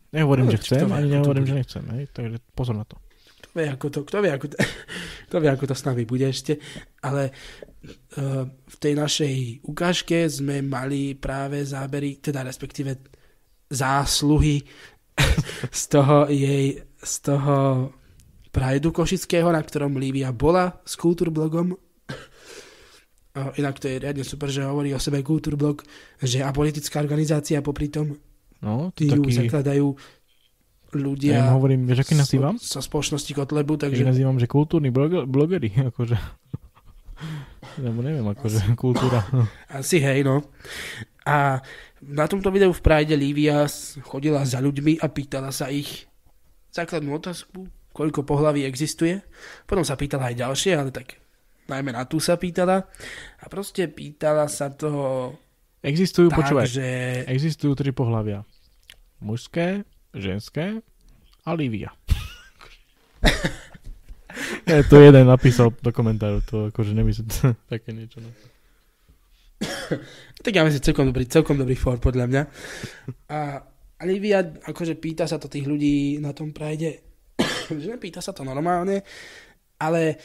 Nehovorím, No, že chcem, ani nehovorím, že nechcem, hej, takže pozor na to. Kto vie, ako to, kto vie, ako to, kto vie, ako to s nami bude ešte. Ale uh, v tej našej ukážke sme mali práve zábery, teda respektíve zásluhy z toho jej, z toho Prideu Košického, na ktorom Lívia bola s Kultúrblogom. Uh, inak to je riadne super, že hovorí o sebe Kultúrblog, že a politická organizácia popri tom No, tí ju taký, zakladajú ľudia ja im hovorím, vieš, aký nazývam? zo spoločnosti Kotlebu, Takže... takže nazývam, že kultúrni bloger, blogeri, akože. Nebo neviem, akože kultúra. no. Asi hej, no. A na tomto videu v Pride Lívia chodila za ľuďmi a pýtala sa ich základnú otázku, koľko pohlaví existuje. Potom sa pýtala aj ďalšie, ale tak najmä na tú sa pýtala. A proste pýtala sa to Existujú, tak, počúvaj, existujú tri pohľavia. Mužské, ženské a Lívia. ja, to jeden napísal do komentáru, to akože nemyslím také niečo. No. Tak ja myslím, celkom dobrý, celkom dobrý for, podľa mňa. A Olivia, akože pýta sa to tých ľudí na tom prajde, že nepýta sa to normálne, ale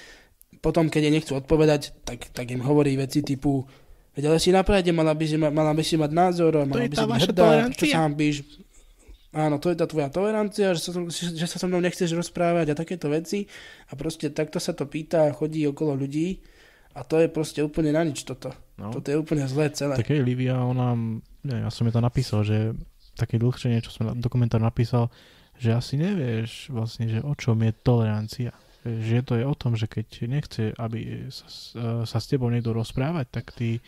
potom, keď je nechcú odpovedať, tak, tak im hovorí veci typu veď ale si na mala by si, ma- mala by si mať názor, mala by si byť hrdá, čo sa hambíš. Áno, to je tá tvoja tolerancia, že sa, že sa so mnou nechceš rozprávať a takéto veci. A proste takto sa to pýta a chodí okolo ľudí. A to je proste úplne na nič toto. No. Toto je úplne zlé celé. Také Lívia, ona, ja som jej to napísal, že také dlhšie niečo som na- do komentáru napísal, že asi nevieš vlastne, že o čom je tolerancia. Že to je o tom, že keď nechce, aby sa, e, sa s tebou niekto rozprávať, tak ty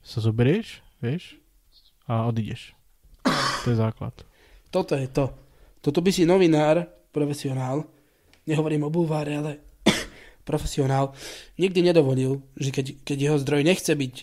sa zoberieš, vieš, a odídeš. To je základ. Toto je to. Toto by si novinár, profesionál, nehovorím o bulváre, ale profesionál, nikdy nedovolil, že keď, keď jeho zdroj nechce byť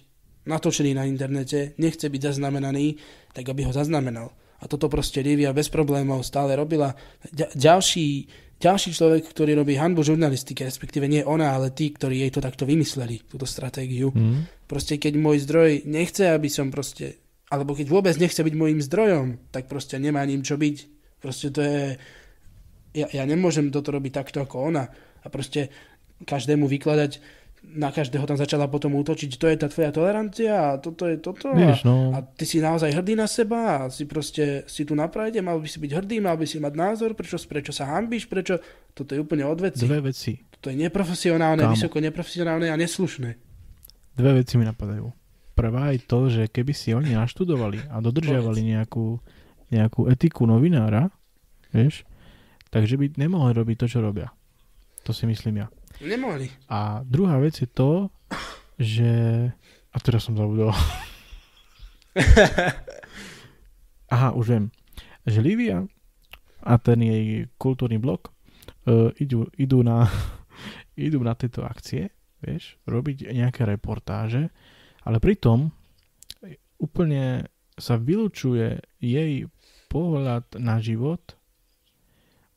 natočený na internete, nechce byť zaznamenaný, tak aby ho zaznamenal. A toto proste Livia bez problémov stále robila. Ďa, ďalší, ďalší človek, ktorý robí hanbu žurnalistike, respektíve nie ona, ale tí, ktorí jej to takto vymysleli, túto stratégiu. Mm. Proste keď môj zdroj nechce, aby som proste, alebo keď vôbec nechce byť môjim zdrojom, tak proste nemá ním čo byť. Proste to je, ja, ja nemôžem toto robiť takto ako ona. A proste každému vykladať, na každého tam začala potom útočiť, to je tá tvoja tolerancia a toto je toto. A, no. a ty si naozaj hrdý na seba a si proste, si tu na prajde, mal by si byť hrdý, mal by si mať názor, prečo, prečo sa hambíš, prečo, toto je úplne od veci. Dve veci. Toto je neprofesionálne, Kámo. vysoko neprofesionálne a neslušné. Dve veci mi napadajú. Prvá je to, že keby si oni naštudovali a dodržiavali nejakú, nejakú etiku novinára, vieš, takže by nemohli robiť to, čo robia. To si myslím ja. Nemohli. A druhá vec je to, že... A teraz som zabudol. Aha, už viem. Že Livia a ten jej kultúrny blok uh, idú, idú, na, idú na tieto akcie, vieš, robiť nejaké reportáže, ale pritom úplne sa vylučuje jej pohľad na život.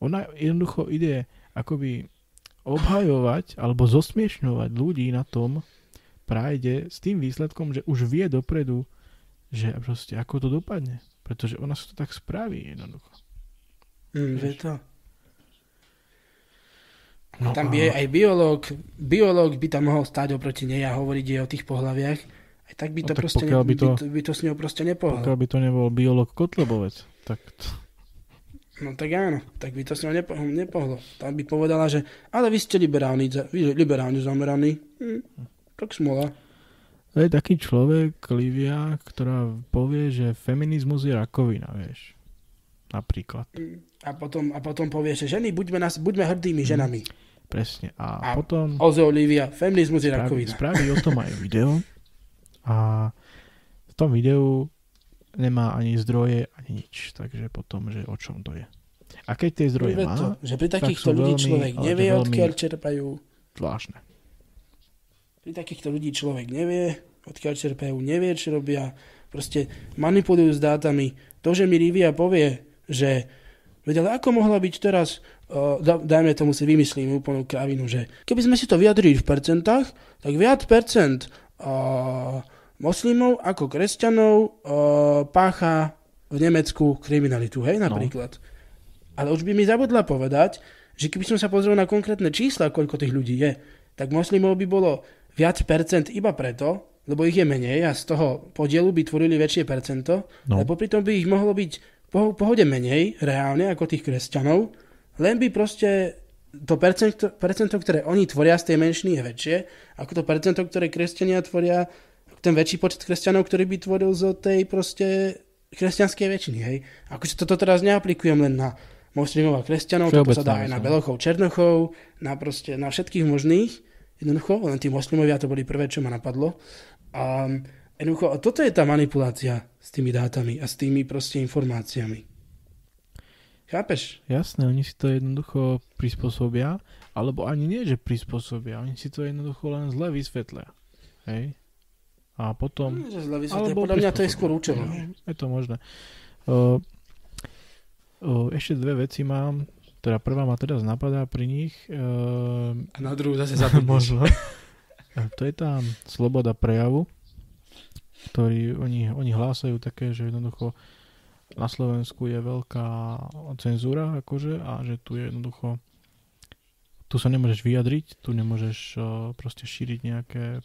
Ona jednoducho ide akoby obhajovať alebo zosmiešňovať ľudí na tom prajde s tým výsledkom, že už vie dopredu, že proste ako to dopadne. Pretože ona sa to tak spraví jednoducho. Mm, vie to. No tam a- by aj, aj biológ, biológ by tam mohol stáť oproti nej a hovoriť jej o tých pohľaviach. Aj tak by No to tak proste, pokiaľ ne, by by, to- to, by to s ňou proste nepohlo. Pokiaľ by to nebol biolog Kotlebovec, tak t- No tak áno, tak by to s ňou nepo, nepohlo. Tam by povedala, že ale vy ste liberálni, vy liberálne zameraní. Hm, tak smola. to je taký človek, Livia, ktorá povie, že feminizmus je rakovina, vieš. Napríklad. A potom, a potom povie, že ženy, buďme, nás, buďme hrdými ženami. Presne. A, A potom Oze Olivia, feminizmus je spraví, rakovina. spraví o tom aj video a v tom videu nemá ani zdroje, ani nič. Takže potom, že o čom to je. A keď tie zdroje Veď má, to, že pri tak takýchto sú ľudí veľmi, človek nevie, odkiaľ čerpajú. Zvláštne. Pri takýchto ľudí človek nevie, odkiaľ čerpajú, nevie, čo robia. Proste manipulujú s dátami. To, že mi Rivia povie, že veď ale ako mohla byť teraz, uh, da, dajme tomu si vymyslím úplnú kravinu, že keby sme si to vyjadrili v percentách, tak viac percent uh, moslimov ako kresťanov uh, pácha v Nemecku kriminalitu, hej, napríklad. Ale už by mi zabudla povedať, že keby som sa pozrel na konkrétne čísla, koľko tých ľudí je, tak moslimov by bolo viac percent iba preto, lebo ich je menej a z toho podielu by tvorili väčšie percento, No. ale popri tom by ich mohlo byť po pohode menej reálne ako tých kresťanov, len by proste to percento, percento, ktoré oni tvoria z tej menšiny je väčšie, ako to percento, ktoré kresťania tvoria, ten väčší počet kresťanov, ktorý by tvoril zo tej proste kresťanskej väčšiny, hej. Akože toto teraz neaplikujem len na moslimov a kresťanov, toto sa dá aj na belochov, černochov, na proste, na všetkých možných, jednoducho, len tí moslimovia to boli prvé, čo ma napadlo. A jednoducho, a toto je tá manipulácia s tými dátami a s tými proste informáciami. Chápeš? Jasné, oni si to jednoducho prispôsobia, alebo ani nie, že prispôsobia, oni si to jednoducho len zle vysvetlia. Hej? A potom... Že zle vysvetlia, podľa mňa to je skôr účelové. No, je to možné. Uh, uh, ešte dve veci mám, teda prvá ma teraz napadá pri nich. Uh, A na druhú zase zabudneš. možno. To je tá sloboda prejavu, ktorý oni, oni hlásajú také, že jednoducho na Slovensku je veľká cenzúra akože a že tu je jednoducho tu sa nemôžeš vyjadriť, tu nemôžeš uh, proste šíriť nejaké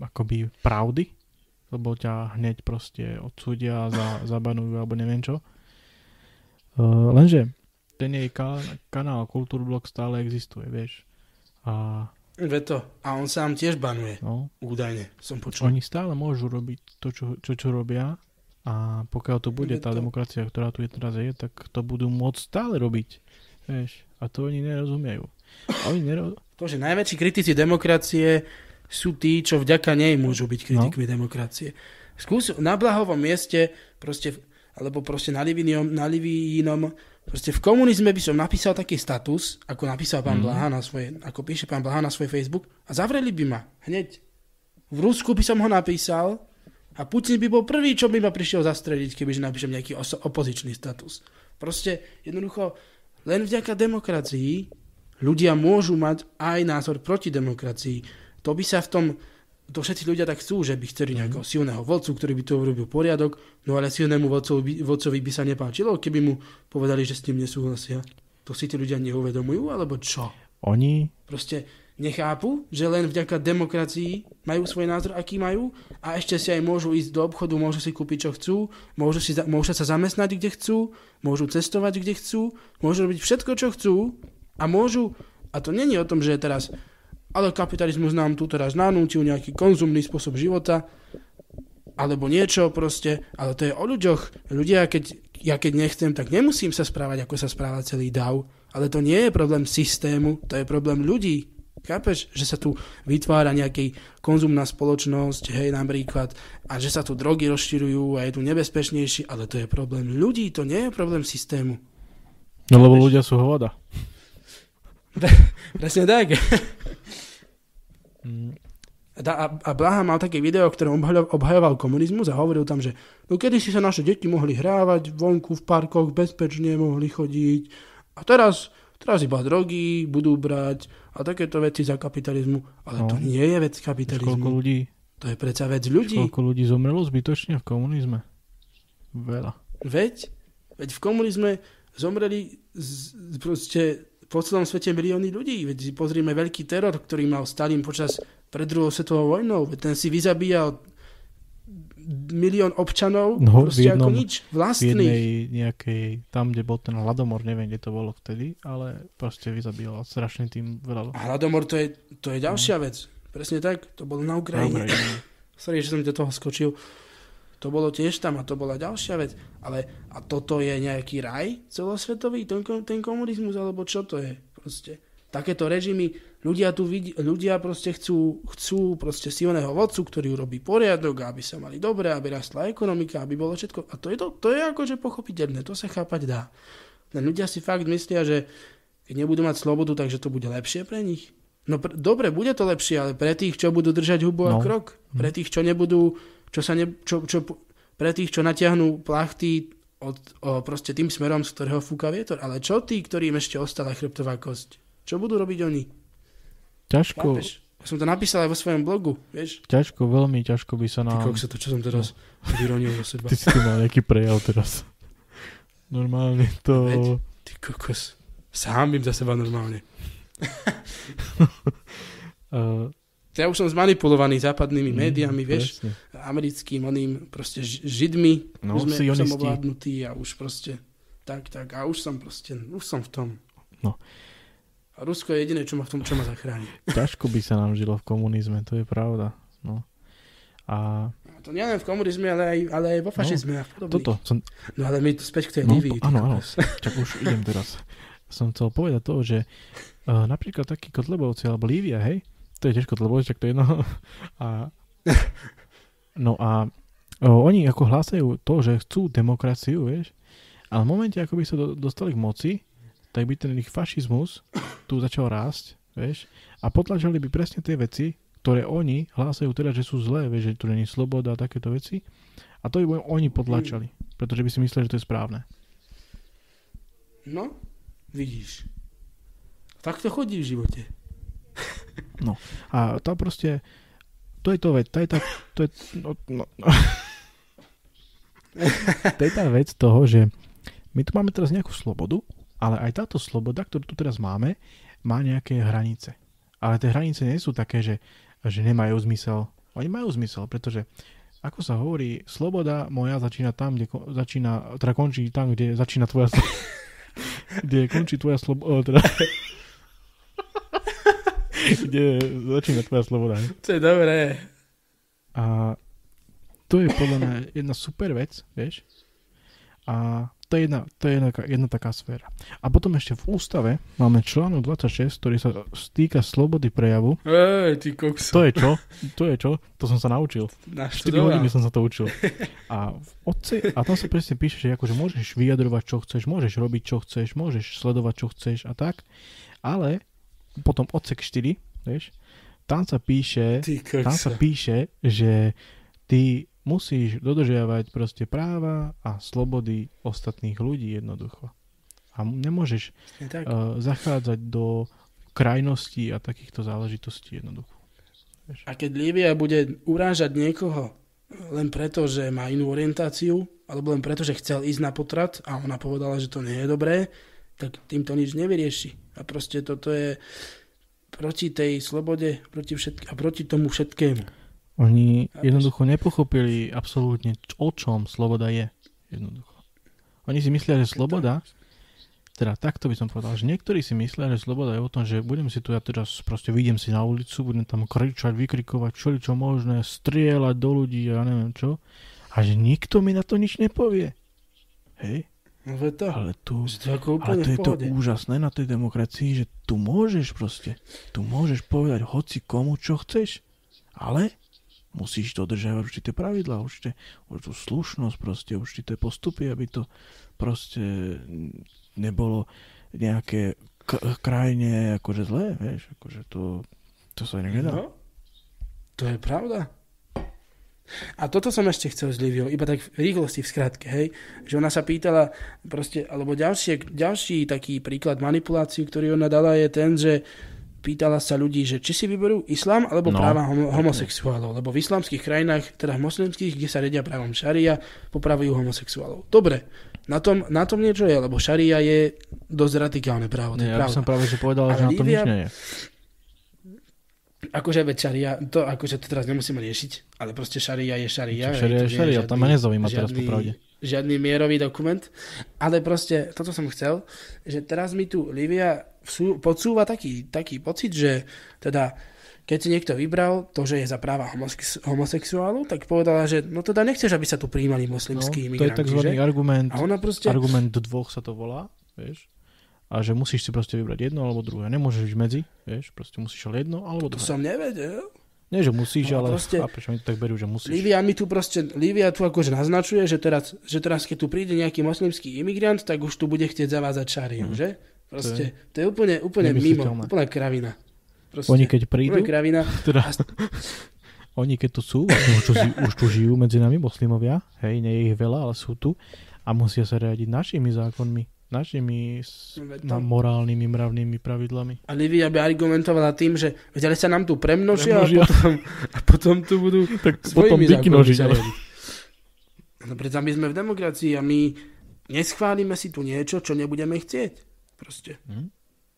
akoby pravdy, lebo ťa hneď proste odsúdia, za, zabanujú alebo neviem čo. Uh, lenže ten jej ka- kanál Kultúrblok stále existuje, vieš. A Ve to. A on sám tiež banuje. No. Údajne, som počul. Oni stále môžu robiť to, čo, čo, čo robia a pokiaľ to bude Je tá demokracia, ktorá tu je teraz je, tak to budú môcť stále robiť. Vieš, a to oni nerozumejú. A oni nero... To, že najväčší kritici demokracie sú tí, čo vďaka nej môžu byť kritikmi No. demokracie. Skús na blahovom mieste proste alebo proste na Livinom, na Livinom. Proste v komunizme by som napísal taký status, ako napísal pán Mhm. Blaha na svoje, ako píše pán Blaha na svoj Facebook a zavreli by ma hneď. V Rusku by som ho napísal a Putin by bol prvý, čo by ma prišiel zastreliť, kebyže napíšem nejaký oso- opozičný status. Proste jednoducho len vďaka demokracii ľudia môžu mať aj názor proti demokracii. To by sa v tom, to všetci ľudia tak chcú, že by chceli nejakého silného vodcu, ktorý by to urobil poriadok, no ale silnému vodcovi, vodcovi by sa nepáčilo, keby mu povedali, že s tým nesúhlasia. To si tí ľudia neuvedomujú, alebo čo? Oni, Proste nechápu, že len vďaka demokracii majú svoj názor, aký majú a ešte si aj môžu ísť do obchodu, môžu si kúpiť, čo chcú, môžu, si, môžu sa zamestnať, kde chcú, môžu cestovať, kde chcú, môžu robiť všetko, čo chcú a môžu, a to není o tom, že teraz, ale kapitalizmus nám tu teraz nanútil nejaký konzumný spôsob života, alebo niečo proste, ale to je o ľuďoch. Ľudia, keď, ja keď nechcem, tak nemusím sa správať, ako sa správa celý dav. Ale to nie je problém systému, to je problém ľudí. Chápeš, že sa tu vytvára nejaký konzumná spoločnosť, hej, napríklad, a že sa tu drogy rozširujú a je tu nebezpečnejší, ale to je problém ľudí, to nie je problém systému. no lebo ľudia sú hovada. Presne tak. Mm. A, a, Blaha mal také video, obhajo- obhajoval komunizmus a hovoril tam, že no kedy si sa naše deti mohli hrávať vonku v parkoch, bezpečne mohli chodiť a teraz, teraz iba drogy budú brať a takéto veci za kapitalizmu. Ale No. to nie je vec kapitalizmu. koľko ľudí, To je predsa vec ľudí. koľko ľudí zomrelo zbytočne v komunizme? Veľa. Veď, veď v komunizme zomreli z, proste po celom svete milióny ľudí. Veď si pozrime veľký teror, ktorý mal Stalin počas pred druhou svetovou vojnou. Veď ten si vyzabíjal milión občanov No, v proste jednom, ako nič. v Vlastných. jednej nejakej, tam, kde bol ten hladomor, neviem, kde to bolo vtedy, ale proste vyzabíjal strašne tým veľa. A hladomor to je, to je ďalšia vec. Presne tak, to bolo na Ukrajine. Na Ukrajine. Sorry, že som do toho skočil. To bolo tiež tam a to bola ďalšia vec. Ale a toto je nejaký raj celosvetový, ten, ten komunizmus, alebo čo to je? Proste. Takéto režimy, ľudia tu vidí, ľudia proste chcú, chcú proste silného vodcu, ktorý urobí poriadok, aby sa mali dobre, aby rastla ekonomika, aby bolo všetko. A to je, to, to je akože pochopiteľné, to sa chápať dá. Len ľudia si fakt myslia, že keď nebudú mať slobodu, takže to bude lepšie pre nich. No pr- dobre, bude to lepšie, ale pre tých, čo budú držať hubu a No. krok, pre tých, čo nebudú, čo sa ne, čo, čo, pre tých, čo natiahnú plachty od, o, proste tým smerom, z ktorého fúka vietor. Ale čo tí, ktorým ešte ostala chrbtová kosť? Čo budú robiť oni? Ťažko, Chápeš? Ja som to napísal aj vo svojom blogu, vieš? ťažko, veľmi ťažko by sa Ty nám... kokso, to čo som teraz vyronil zo seba. Ty si tu mal nejaký prejav teraz. Normálne to... Veď, ty kokos. Sám za seba normálne. Uh, Ja už som zmanipulovaný západnými Mm, médiami, vieš, presne. americkým, oným, proste židmi, No, už sme, už som ovládnutí a už proste, tak, tak, a už som proste, už som v tom. No. A Rusko je jediné, čo ma v tom, čo ma zachráni. ťažko by sa nám žilo v komunizme, to je pravda. No. A A to nie len v komunizme, ale aj, ale aj vo fašizme a v podobných. toto som... No ale my tu späť k tej No, Livii. ty áno, áno. Čak už idem teraz. Som chcel povedať to, že uh, napríklad takí Kotlebovci alebo Lívia, hej, to je tiež Kotlebovci, čak to je jedno. A, no a uh, oni ako hlásajú to, že chcú demokraciu, vieš, ale v momente, ako by sa do, dostali k moci, tak by ten ich fašizmus tu začal rásť, vieš, a potlačali by presne tie veci, ktoré oni hlásajú teda, že sú zlé, vieš, že tu není sloboda a takéto veci. A to by oni potlačali, pretože by si mysleli, že to je správne. No, vidíš. Tak to chodí v živote. No a to proste, to je to vec, to je tá, to je, no, no, no. to je tá vec toho, že my tu máme teraz nejakú slobodu, ale aj táto sloboda, ktorú tu teraz máme, má nejaké hranice. Ale tie hranice nie sú také, že, že nemajú zmysel. Oni majú zmysel, pretože ako sa hovorí, sloboda moja začína tam, kde ko- začína, teda končí tam, kde začína tvoja sloboda. kde končí tvoja sloboda, teda, kde začína tvoja sloboda. To je dobré. A to je podľa mňa jedna super vec, vieš. A to je, jedna, to je jedna, jedna taká sféra. A potom ešte v ústave máme článok 26, ktorý sa stýka slobody prejavu. Ej, ty kokso. To je čo? To je čo? To som sa naučil. 4 Naštudoval. hodiny som sa to učil. A, v odce, a tam sa presne píše, že akože môžeš vyjadrovať, čo chceš, môžeš robiť, čo chceš, môžeš sledovať, čo chceš a tak. Ale potom odsek 4, vieš, tam sa píše, tam sa píše, že ty musíš dodržiavať proste práva a slobody ostatných ľudí jednoducho. A nemôžeš tak. uh, zachádzať do krajností a takýchto záležitostí jednoducho. A keď Lívia bude urážať niekoho len preto, že má inú orientáciu, alebo len preto, že chcel ísť na potrat a ona povedala, že to nie je dobré, tak týmto nič nevyrieši. A proste toto je proti tej slobode proti všetk- a proti tomu všetkému. Oni jednoducho nepochopili absolútne, o čom sloboda je. Jednoducho. Oni si myslia, že sloboda, teda takto by som povedal, že niektorí si myslia, že sloboda je o tom, že budem si tu ja teraz proste vyjdem si na ulicu, budem tam kričať, vykrikovať, čo čo možné, strieľať do ľudí ja neviem čo. A že nikto mi na to nič nepovie. Hej? No veď to. Ale tu, to ako ale to je to úžasné na tej demokracii, že tu môžeš proste, tu môžeš povedať hoci komu, čo chceš, ale musíš dodržiavať určité pravidlá, určite, určitú slušnosť, proste určité postupy, aby to proste nebolo nejaké k- krajine akože zlé, vieš, akože to, to sa nedá. No, to je pravda. A toto som ešte chcel s Liviou, iba tak v rýchlosti, v skratke, hej, že ona sa pýtala proste, alebo ďalšie, ďalší taký príklad manipulácií, ktorý ona dala je ten, že pýtala sa ľudí, že či si vyberú islám alebo No, práva homo- homosexuálov, lebo v islamských krajinách, teda v moslimských, kde sa redia právom šaria, popravujú homosexuálov. Dobre, na tom, na tom niečo je, lebo šaria je dosť radikálne právo, to je ja pravda. som práve že povedal, že Ale na to nič Lívia- nie je. Akože veď šaria, to akože to teraz nemusíme riešiť, ale proste šaria je šaria. Čo šaria to je šaria, tam ma nezaujíma teraz popravde. Žiadny mierový dokument, ale proste toto som chcel, že teraz mi tu Livia vsú, podsúva taký, taký pocit, že teda keď si niekto vybral to, že je za práva homosex- homosexuálov, tak povedala, že no teda nechceš, aby sa tu príjmali moslimskí No, to je imigranti, tzv. že? argument, A ona proste... argument dvoch sa to volá, vieš. A že musíš si proste vybrať jedno alebo druhé. Nemôžeš byť medzi, vieš, proste musíš len jedno alebo To druhé. som nevedel. Nie, že musíš, No ale proste- chápeš, oni to tak berú, že musíš. Lívia mi tu proste, Lívia tu akože naznačuje, že teraz, že teraz keď tu príde nejaký moslimský imigrant, tak už tu bude chcieť zavázať šáriu, že? Proste, to je úplne, úplne mimo, úplná kravina. Proste, Oni keď prídu, kravina. teda, A oni keď tu sú, vlastne už tu, už tu žijú medzi nami moslimovia, hej, nie je ich veľa, ale sú tu a musia sa riadiť našimi zákonmi, našimi na morálnymi, mravnými pravidlami. A Livia by argumentovala tým, že veď sa nám tu premnožia, Premnožia. A, potom, a potom tu budú Tak potom vyknožiť. No predsa my sme v demokracii a my neschválime si tu niečo, čo nebudeme chcieť. Proste.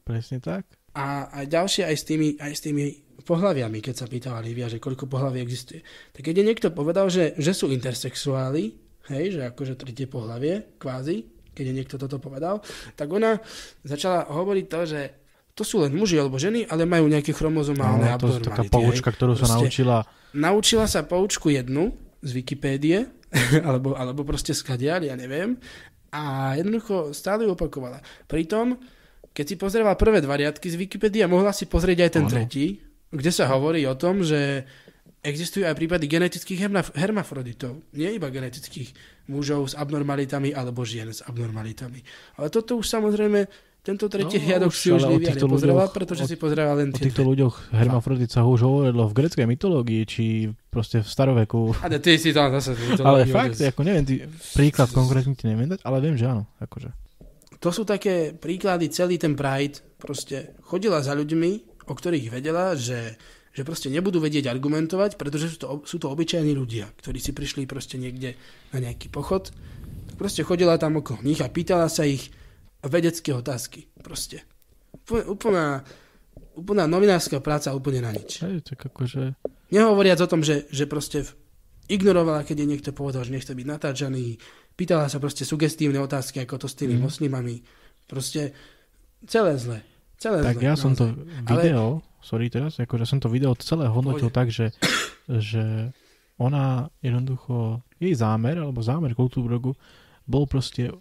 Presne tak. A, a ďalšie aj s tými, aj s tými pohľaviami, keď sa pýtala Lívia, že koľko pohlaví existuje. Tak keď je niekto povedal, že, že sú intersexuáli, hej, že akože tretie pohlavie, kvázi, keď je niekto toto povedal, tak ona začala hovoriť to, že to sú len muži alebo ženy, ale majú nejaké chromozomálne No, to je taká poučka, ktorú sa naučila. Naučila sa poučku jednu z Wikipédie, alebo, alebo proste skadiaľ, ja neviem. A jednoducho stále ju opakovala. Pritom, keď si pozrela prvé dva riadky z Wikipédie, mohla si pozrieť aj ten Áno. tretí, kde sa hovorí o tom, že existujú aj prípady genetických hermaf- hermafroditov. Nie iba genetických mužov s abnormalitami alebo žien s abnormalitami. Ale toto už samozrejme, tento tretí No, riadok už, si už o Livia týchto nepozrela, ľuďoch- pretože o- si pozrela len O tie týchto dve. ľuďoch hermafrodit sa už hovorilo v greckej mytológii, či proste v staroveku. A ty si tam zase... ale fakt, ako neviem, ty, príklad konkrétne ti neviem dať, ale viem, že áno. Akože. To sú také príklady, celý ten Pride proste chodila za ľuďmi, o ktorých vedela, že, že proste nebudú vedieť argumentovať, pretože sú to, sú to obyčajní ľudia, ktorí si prišli proste niekde na nejaký pochod. Proste chodila tam okolo nich a pýtala sa ich vedecké otázky. Proste. Úplná, úplná novinárska práca úplne na nič. Hej, tak akože... Nehovoriac o tom, že, že proste ignorovala, keď jej niekto povedal, že nechce byť natáčaný. Pýtala sa proste sugestívne otázky, ako to s tými Mhm. moslimami. Proste celé zle. Celé Tak zle. ja som to naozaj. video, sorry teraz, akože som to video celé hodnotil tak, že, že ona jednoducho, jej zámer, alebo zámer Kultúrbrogu bol proste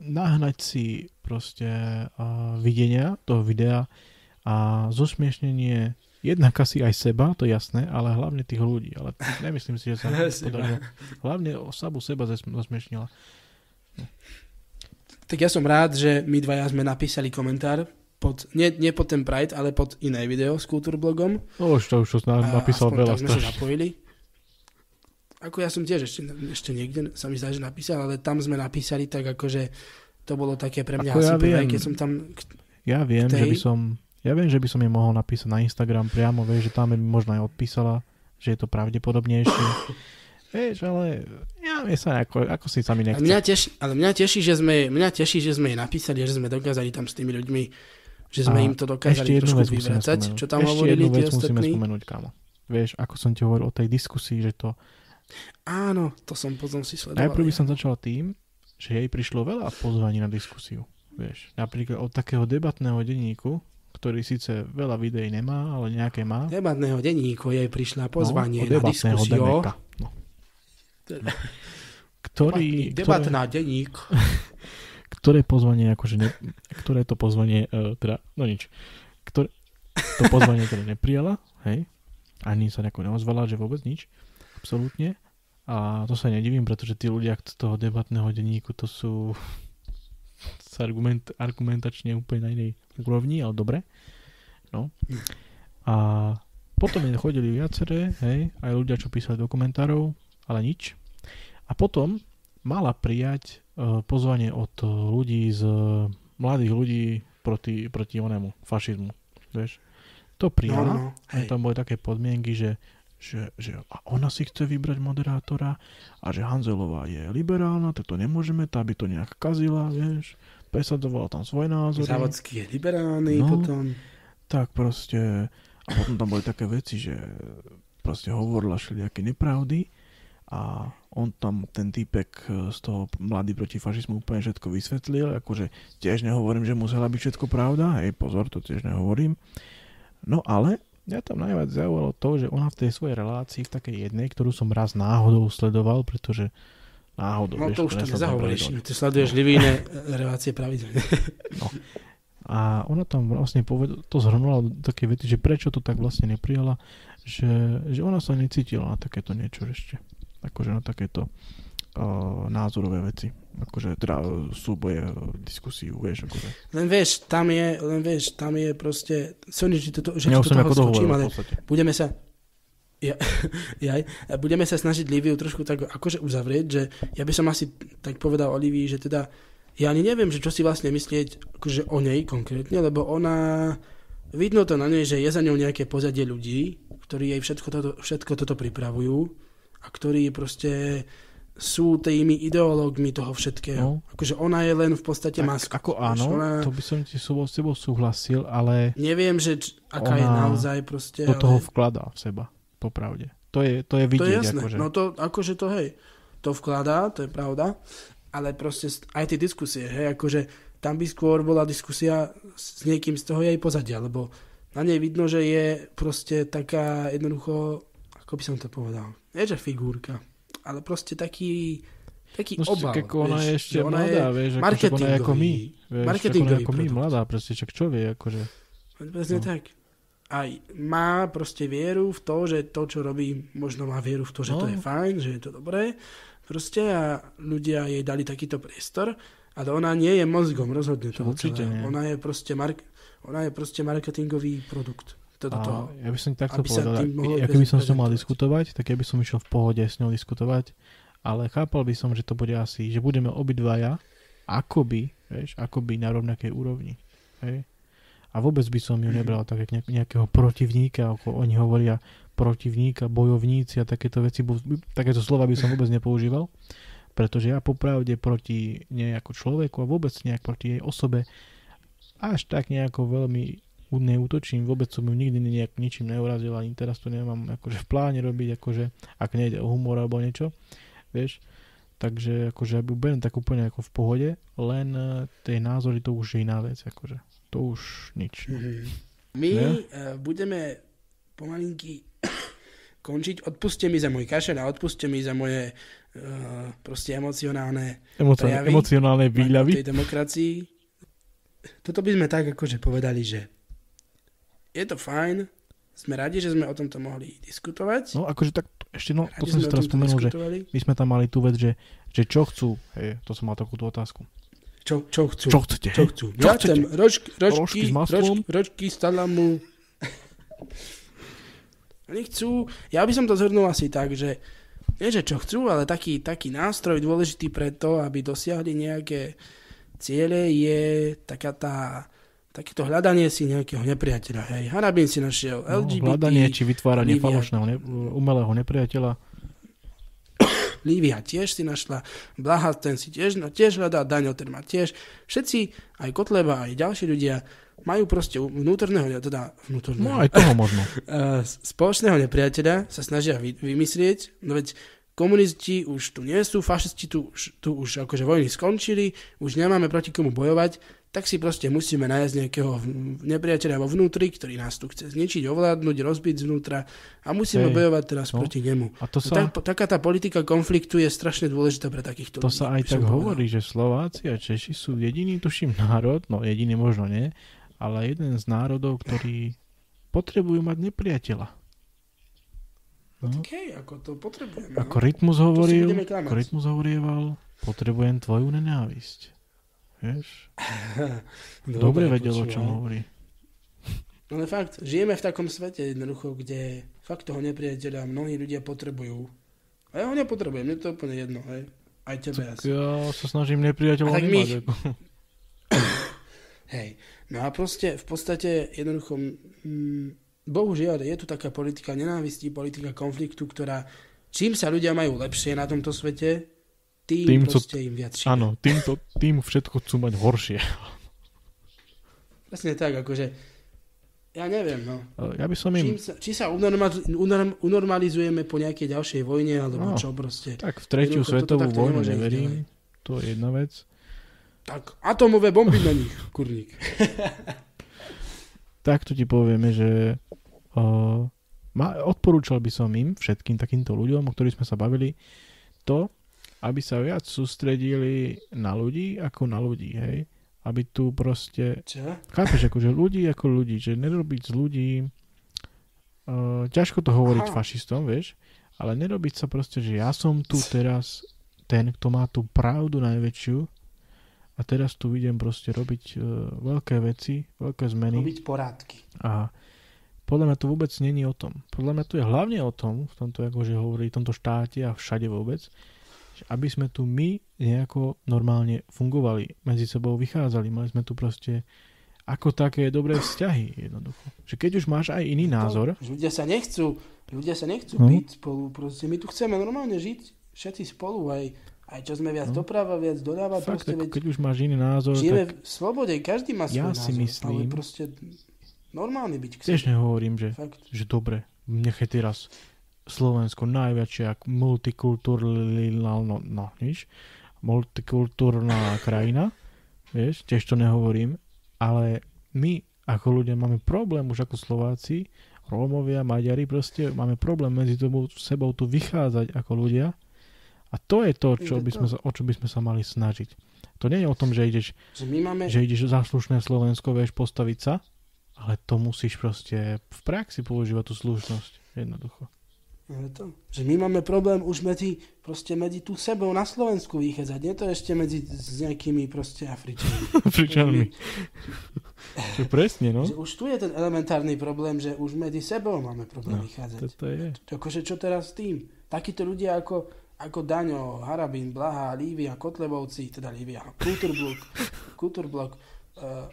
nahnať si proste uh, videnia toho videa a zosmiešnenie jednak asi aj seba, to je jasné, ale hlavne tých ľudí. Ale nemyslím si, že sa podarilo. Hlavne sabu seba zosmiešnila. Tak ja som rád, že my dvaja sme napísali komentár pod, nie, nie pod ten Pride, ale pod iné video s kultúrblogom. No už to už to napísal aspoň veľa sme sa zapojili. Ako ja som tiež ešte, ešte niekde sa mi zdá, že napísal, ale tam sme napísali tak akože to bolo také pre mňa Ako asi ja prvé, keď som tam... Ja viem, tej- že by som ja viem, že by som jej mohol napísať na Instagram priamo, vieš, že tam by možno aj odpísala, že je to pravdepodobnejšie. vieš, ale ja mi sa ako, ako si sa mi A nechce. mňa teší, ale mňa teší, že sme, mňa teší, že sme jej napísali že sme dokázali tam s tými ľuďmi, že sme A im to ešte dokázali jednu trošku musíme vyvracať, čo tam ešte hovorili jednu vec musíme ostatní. spomenúť, kámo. Vieš, ako som ti hovoril o tej diskusii, že to... Áno, to som potom si sledoval. Najprv by som začal tým, že jej prišlo veľa pozvaní na diskusiu. Vieš, napríklad od takého debatného denníku, ktorý síce veľa videí nemá, ale nejaké má. Debatného denníku jej prišla pozvanie No, na diskusiu. No. Ktorý, Debatná denník. ktoré pozvanie, akože ne, ktoré to pozvanie, uh, teda, no nič, ktoré, to pozvanie teda neprijala, hej, ani sa nejako neozvala, že vôbec nič, absolútne. A to sa nedivím, pretože tí ľudia z toho debatného denníku to sú s argument, argumentačne úplne na inej úrovni, ale dobre. No. A potom chodili viaceré, hej, aj ľudia, čo písali do komentárov, ale nič. A potom mala prijať pozvanie od ľudí z uh, mladých ľudí proti, proti onému fašizmu. Vieš? To prijala. No, no, a tam boli také podmienky, že, že, že a ona si chce vybrať moderátora a že Hanzelová je liberálna, tak to nemôžeme, tá by to nejak kazila, vieš. Presadzovala tam svoj názor. Závodský je liberálny, No. potom... Tak proste, a potom tam boli také veci, že proste hovorila všelijaké nepravdy a on tam, ten týpek e, z toho mladý proti fašizmu úplne všetko vysvetlil, akože tiež nehovorím, že musela byť všetko pravda, hej, pozor, to tiež nehovorím. No ale mňa tam najviac zaujalo to, že ona v tej svojej relácii, v takej jednej, ktorú som raz náhodou sledoval, pretože náhodou, No vieš, to už to pravidelne. ty sleduješ Livíne relácie pravidelne. No. A ona tam vlastne poved- to zhrnula do také vety, že prečo to tak vlastne neprijala, že, že ona sa necítila na takéto niečo ešte. Akože na takéto uh, názorové veci. Akože teda súboje, diskusiu, vieš, akože. Len vieš, tam je, len vieš, tam je proste, sorry, že, to, že Ja som toho skočím, ale budeme sa, ja, jaj, budeme sa snažiť Liviu trošku tak akože uzavrieť, že ja by som asi tak povedal Olivii, že teda ja ani neviem, že čo si vlastne myslieť akože o nej konkrétne, lebo ona, vidno to na nej, že je za ňou nejaké pozadie ľudí, ktorí jej všetko toto, všetko toto pripravujú a ktorí proste sú tými ideológmi toho všetkého. No. Akože ona je len v podstate maska. Ako vieš, áno, ona- to by som ti s tebou súhlasil, ale Neviem, že č- aká je naozaj proste, do toho ale- vkladá v seba, popravde. To je, to je To vidieť, je jasné, akože. no to akože to hej, to vkladá, to je pravda, ale proste aj tie diskusie, hej, akože tam by skôr bola diskusia s niekým z toho jej pozadia, lebo na nej vidno, že je proste taká jednoducho, ako by som to povedal, nie že figurka, ale proste taký, taký No, obal, ako ona vieš, je ešte ona mladá, vieš, ako, ona je ako my. Vieš, ako je marketingový ako my, produkt. mladá, proste, čak čo vie, akože. Presne No. tak. A má proste vieru v to, že to, čo robí, možno má vieru v to, že No. to je fajn, že je to dobré. Proste a ľudia jej dali takýto priestor, ale ona nie je mozgom rozhodne toho Určite celého. nie. Ona je proste, mark- ona je proste marketingový produkt. To do A toho. ja by som takto povedal, ja keby som s ňou mal diskutovať, tak ja by som išiel v pohode s ňou diskutovať, ale chápal by som, že to bude asi, že budeme obidvaja akoby, vieš, akoby na rovnakej úrovni. Hej? A vôbec by som ju nebral tak, jak nejak- nejakého protivníka, ako oni hovoria protivníka, bojovníci a takéto veci, takéto slova by som vôbec nepoužíval, pretože ja popravde proti nej ako človeku a vôbec nejak proti jej osobe až tak nejako veľmi neútočím, vôbec som ju nikdy nejak ničím neurazil, ani teraz to nemám akože v pláne robiť, akože ak nejde o humor alebo niečo, vieš. Takže akože ja ju beriem tak úplne ako v pohode, len eh, tie názory to už je iná vec, akože. To už nič. no. My Ne? uh, budeme pomalinky končiť. Odpuste mi za môj kašel a odpuste mi za moje uh, proste emocionálne Emocio- prejavy emocionálne výľavy. tej demokracii. Toto by sme tak akože povedali, že je to fajn, sme radi, že sme o tomto mohli diskutovať. No akože tak ešte, no, to som si teraz spomenul, že my sme tam mali tú vec, že, že čo chcú, hej, to som mal takúto otázku. Čo, čo chcú? Čo chcete? Čo chcú? Čo ja chcete? chcem rožky, rožky, Rožky s maslom? rožky, rožky z talamu. Oni chcú, ja by som to zhrnul asi tak, že nie, že čo chcú, ale taký, taký nástroj dôležitý pre to, aby dosiahli nejaké ciele, je taká tá, takéto hľadanie si nejakého nepriateľa. Hej, Harabin si našiel No, LGBT. hľadanie či vytváranie Lívia- falošného, ne, umelého nepriateľa. Lívia tiež si našla, Blaha ten si tiež, tiež hľadá, Daňo ten má tiež. Všetci, aj Kotleba, aj ďalší ľudia majú proste vnútorného, teda vnútorného. No aj toho možno. Eh, spoločného nepriateľa sa snažia vy, vymyslieť, no veď komunisti už tu nie sú, fašisti tu, už- tu už akože vojny skončili, už nemáme proti komu bojovať, tak si proste musíme nájsť nejakého nepriateľa vo vnútri, ktorý nás tu chce zničiť, ovládnuť, rozbiť zvnútra a musíme Hej. bojovať teraz No. proti nemu. A to No sa- tak, taká tá politika konfliktu je strašne dôležitá pre takýchto To ľudí, sa aj tak povedal. hovorí, že Slováci a Češi sú jediný, tuším, národ, no jediný možno nie, ale jeden z národov, ktorí potrebujú mať nepriateľa. No. OK, ako to potrebujeme. Ako no. Rytmus hovoril, ako Rytmus hovorieval, potrebujem tvoju nenávisť. Vieš? Dobre vedel, o čom hovorí. No ale fakt, žijeme v takom svete jednoducho, kde fakt toho nepriateľa mnohí ľudia potrebujú. A ja ho nepotrebujem, mne to je úplne jedno, hej. Aj tebe Tak asi. ja sa snažím nepriateľov tak my-. Ako. Hej. No a proste v podstate jednoducho, mm, bohužiaľ je tu taká politika nenávistí, politika konfliktu, ktorá čím sa ľudia majú lepšie na tomto svete, tým, Tým, tým co- im viac šíria. Áno, týmto, tým všetko chcú mať horšie. Presne tak, akože ja neviem, no. Ja by som im... Čím sa, či sa unorma- unorm- unormalizujeme po nejakej ďalšej vojne, alebo No, čo proste. Tak v tretiu Jednoducho, svetovú vojnu neverím. ďalej. To je jedna vec. Tak, atomové bomby na nich, kurník. Takto ti povieme, že uh, ma, odporúčal by som im, všetkým takýmto ľuďom, o ktorých sme sa bavili, to, aby sa viac sústredili na ľudí ako na ľudí, hej. Aby tu proste... Čo? Chápeš, akože ľudí ako ľudí, že nerobiť z ľudí... Uh, ťažko to hovoriť Aha. fašistom, vieš, ale nerobiť sa proste, že ja som tu teraz ten, kto má tú pravdu najväčšiu a teraz tu idem proste robiť uh, veľké veci, veľké zmeny. Robiť porádky. A podľa mňa to vôbec není o tom. Podľa mňa to je hlavne o tom, v tomto akože hovorí, v tomto štáte a všade vôbec, aby sme tu my nejako normálne fungovali, medzi sebou vychádzali, mali sme tu proste ako také dobré vzťahy jednoducho. Že keď už máš aj iný názor, To, ľudia sa nechcú, ľudia sa nechcú No. byť spolu, proste my tu chceme normálne žiť, všetci spolu, aj, aj čo sme viac No. doprava, viac doľava, fakt, proste veď keď už máš iný názor, žijeme tak v slobode, každý má svoj ja názor, si ale myslím, proste normálny byť tiež nehovorím, že, Fakt. že dobre, nechaj teraz Slovensko najväčšia multikulturálna, no nič, multikultúrna krajina, vieš, tiež to nehovorím, ale my ako ľudia máme problém už ako Slováci, Rómovia, Maďari, proste máme problém medzi tomu, sebou tu vychádzať ako ľudia a to je to, čo by sme sa, o čo by sme sa mali snažiť. To nie je o tom, že ideš, Že máme, že ideš za slušné Slovensko, vieš postaviť sa, ale to musíš proste v praxi používať tú slušnosť. Jednoducho. To, že my máme problém už medzi, proste medzi tú sebou na Slovensku vychádzať, nie to ešte medzi s nejakými proste Afričanmi. Afričanmi. Čo presne, no? Že už tu je ten elementárny problém, že už medzi sebou máme problém No, vychádzať. toto je. Akože čo teraz s tým? Takíto ľudia ako, ako Daňo, Harabín, Blaha, Lívia, Kotlebovci, teda Lívia, Kultúrblok, Kultúrblok, uh,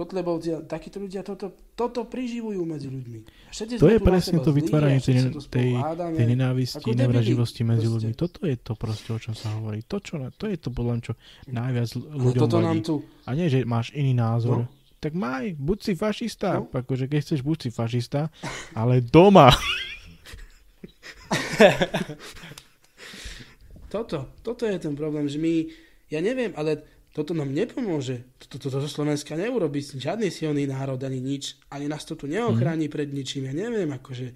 Kotlebovci, takíto ľudia toto, toto priživujú medzi ľuďmi. Všetci To je presne to vytváranie tej, tej, tej nenávisti, nevraživosti medzi proste. ľuďmi. Toto je to proste, o čom sa hovorí. To, čo, to je to podľa mňa, čo najviac ľuďom toto vadí. nám tu... A nie, že máš iný názor. No. Tak maj, buď si fašista. No. Akože keď chceš, buď si fašista, ale doma. Toto, toto je ten problém, že my, ja neviem, ale toto nám nepomôže. Toto, toto Slovenska neurobi žiadny silný národ ani nič. Ani nás to tu neochráni Mhm. pred ničím. Ja neviem, akože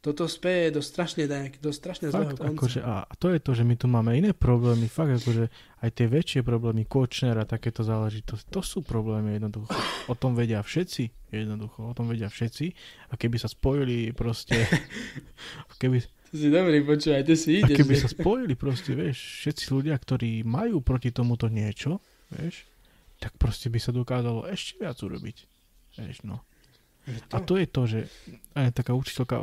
toto speje do strašne, do strašne zlého Fakt, konca. akože, a to je to, že my tu máme iné problémy, fakt akože aj tie väčšie problémy, Kočner a takéto záležitosti, to sú problémy jednoducho. O tom vedia všetci, jednoducho, o tom vedia všetci a keby sa spojili proste, keby, si dobrý, počúvaj, ty si a ideš. keby ne? sa spojili proste, vieš, všetci ľudia, ktorí majú proti tomuto niečo, vieš, tak proste by sa dokázalo ešte viac urobiť. Vieš, no. A to je to, že aj taká učiteľka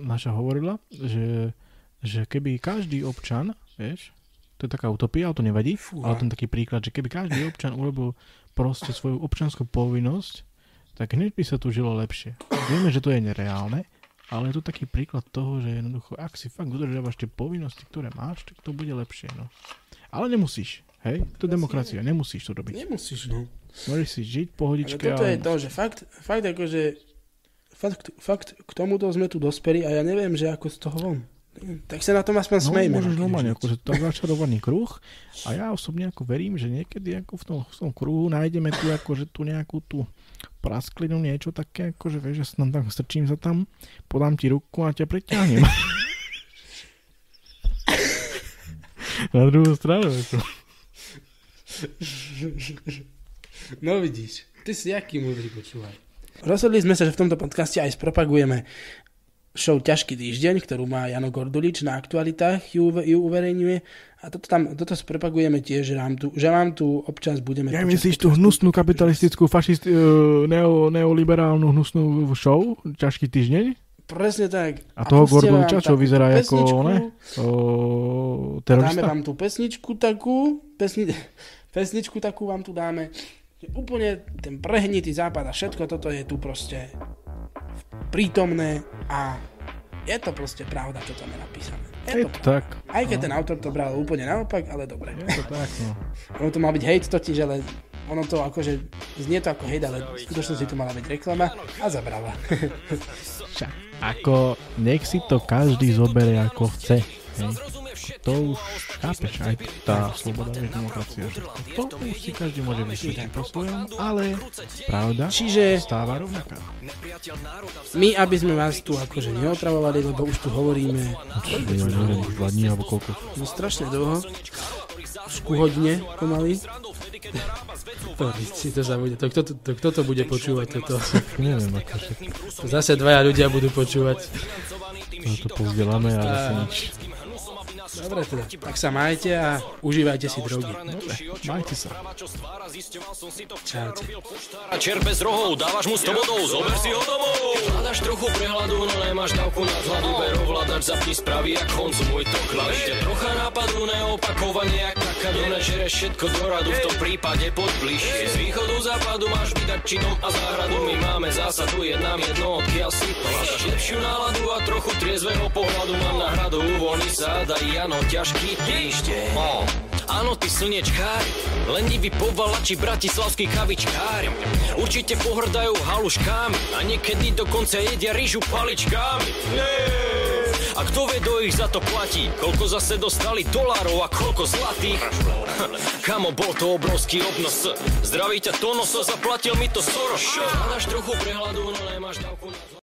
naša hovorila, že, že keby každý občan, vieš, to je taká utopia, ale to nevadí, Fúha. ale ten taký príklad, že keby každý občan urobil proste svoju občanskú povinnosť, tak hneď by sa tu žilo lepšie. Vieme, že to je nereálne, ale je to taký príklad toho, že jednoducho, ak si fakt udržiavaš tie povinnosti, ktoré máš, tak to bude lepšie, no. Ale nemusíš, hej? To demokracia, nemusíš to robiť. Nemusíš, no. Môžeš si žiť Ale pohodičke, toto ale je to, že fakt, fakt akože, fakt, fakt k tomuto sme tu dospeli a ja neviem, že ako z toho von. Tak sa na tom aspoň No, smejme. môžeš no, normálne, akože to je začarovaný kruh a ja osobne ako verím, že niekedy ako v tom, v tom kruhu nájdeme tu akože tu nejakú tú prasklinu, niečo také, akože vieš, že tam tak strčím sa tam, podám ti ruku a ťa preťahnem. Na druhú stranu. Ako. No vidíš, ty si jaký múdry, počúvaj. Rozhodli sme sa, že v tomto podcaste aj spropagujeme show Ťažký týždeň, ktorú má Jano Gordulič na aktualitách, ju, ju uverejňuje. A toto, tam, toto spropagujeme tiež, že vám tu, že vám tu občas budeme... Ja myslíš tú hnusnú kapitalistickú, fašist, uh, neo, neoliberálnu hnusnú show, ťažký týždeň? Presne tak. A toho Gorduliča, čo vyzerá ako, pesničku. ne? O, Dáme terorista? vám tú pesničku takú, pesni, pesničku takú vám tu dáme. Úplne ten prehnitý západ a všetko toto je tu proste prítomné a je to proste pravda, čo tam je napísané. Je to tak. Aj keď no. ten autor to bral úplne naopak, ale dobre. Je to tak, no. Ono to mal byť hate totiž, ale ono to akože znie to ako hate, ale v skutočnosti to mala byť reklama a zabrala. Však, ako, nech si to každý zoberie ako chce. Hej. To už chápeš, aj tá sloboda, je demokracia. To už si každý môže vysvetliť po svojom, ale pravda Čiže- stáva rovnaká. My, aby sme vás tu akože neotravovali, lebo už tu hovoríme Ja neviem, už dva dní alebo koľko. no strašne dlho, už ku hodine pomaly. To, si to zabude, to, kto, to, to, kto to bude počúvať toto? Neviem, ako však. To zase dvaja ľudia budú počúvať. To, to povzdeláme a zase A- nič. Dobre teda, tak sa majte a užívajte si drogy. Dobre, majte sa. Čaute. A čer bez rohov, dávaš mu 100 bodov, zober si ho domov. Hľadaš trochu prehľadu, no nemáš dávku na hladu, ber ovládač, zapni správy, jak konzumuj to klavíte. Trocha nápadu, neopakovanie, jak kakadu, nežereš všetko do radu, v tom prípade pod bližšie. Z východu, západu máš vydať činom a záhradu, my máme zásadu, jednám jedno, odkiaľ si to hľadaš. Lepšiu náladu a trochu triezvého pohľadu, mám na hradu, uvoľni sa, daj Jano, ťažký týždeň. Áno, ty slnečkár, lenivý povalači bratislavský kavičkár. Určite pohrdajú haluškami a niekedy dokonca jedia rýžu paličkami. A kto vie, kto ich za to platí? Koľko zase dostali dolárov a koľko zlatých? Kamo, bol to obrovský obnos. Zdraví ťa Tonoso, zaplatil mi to Soros. Hľadaš trochu prehľadu, no nemáš dávku na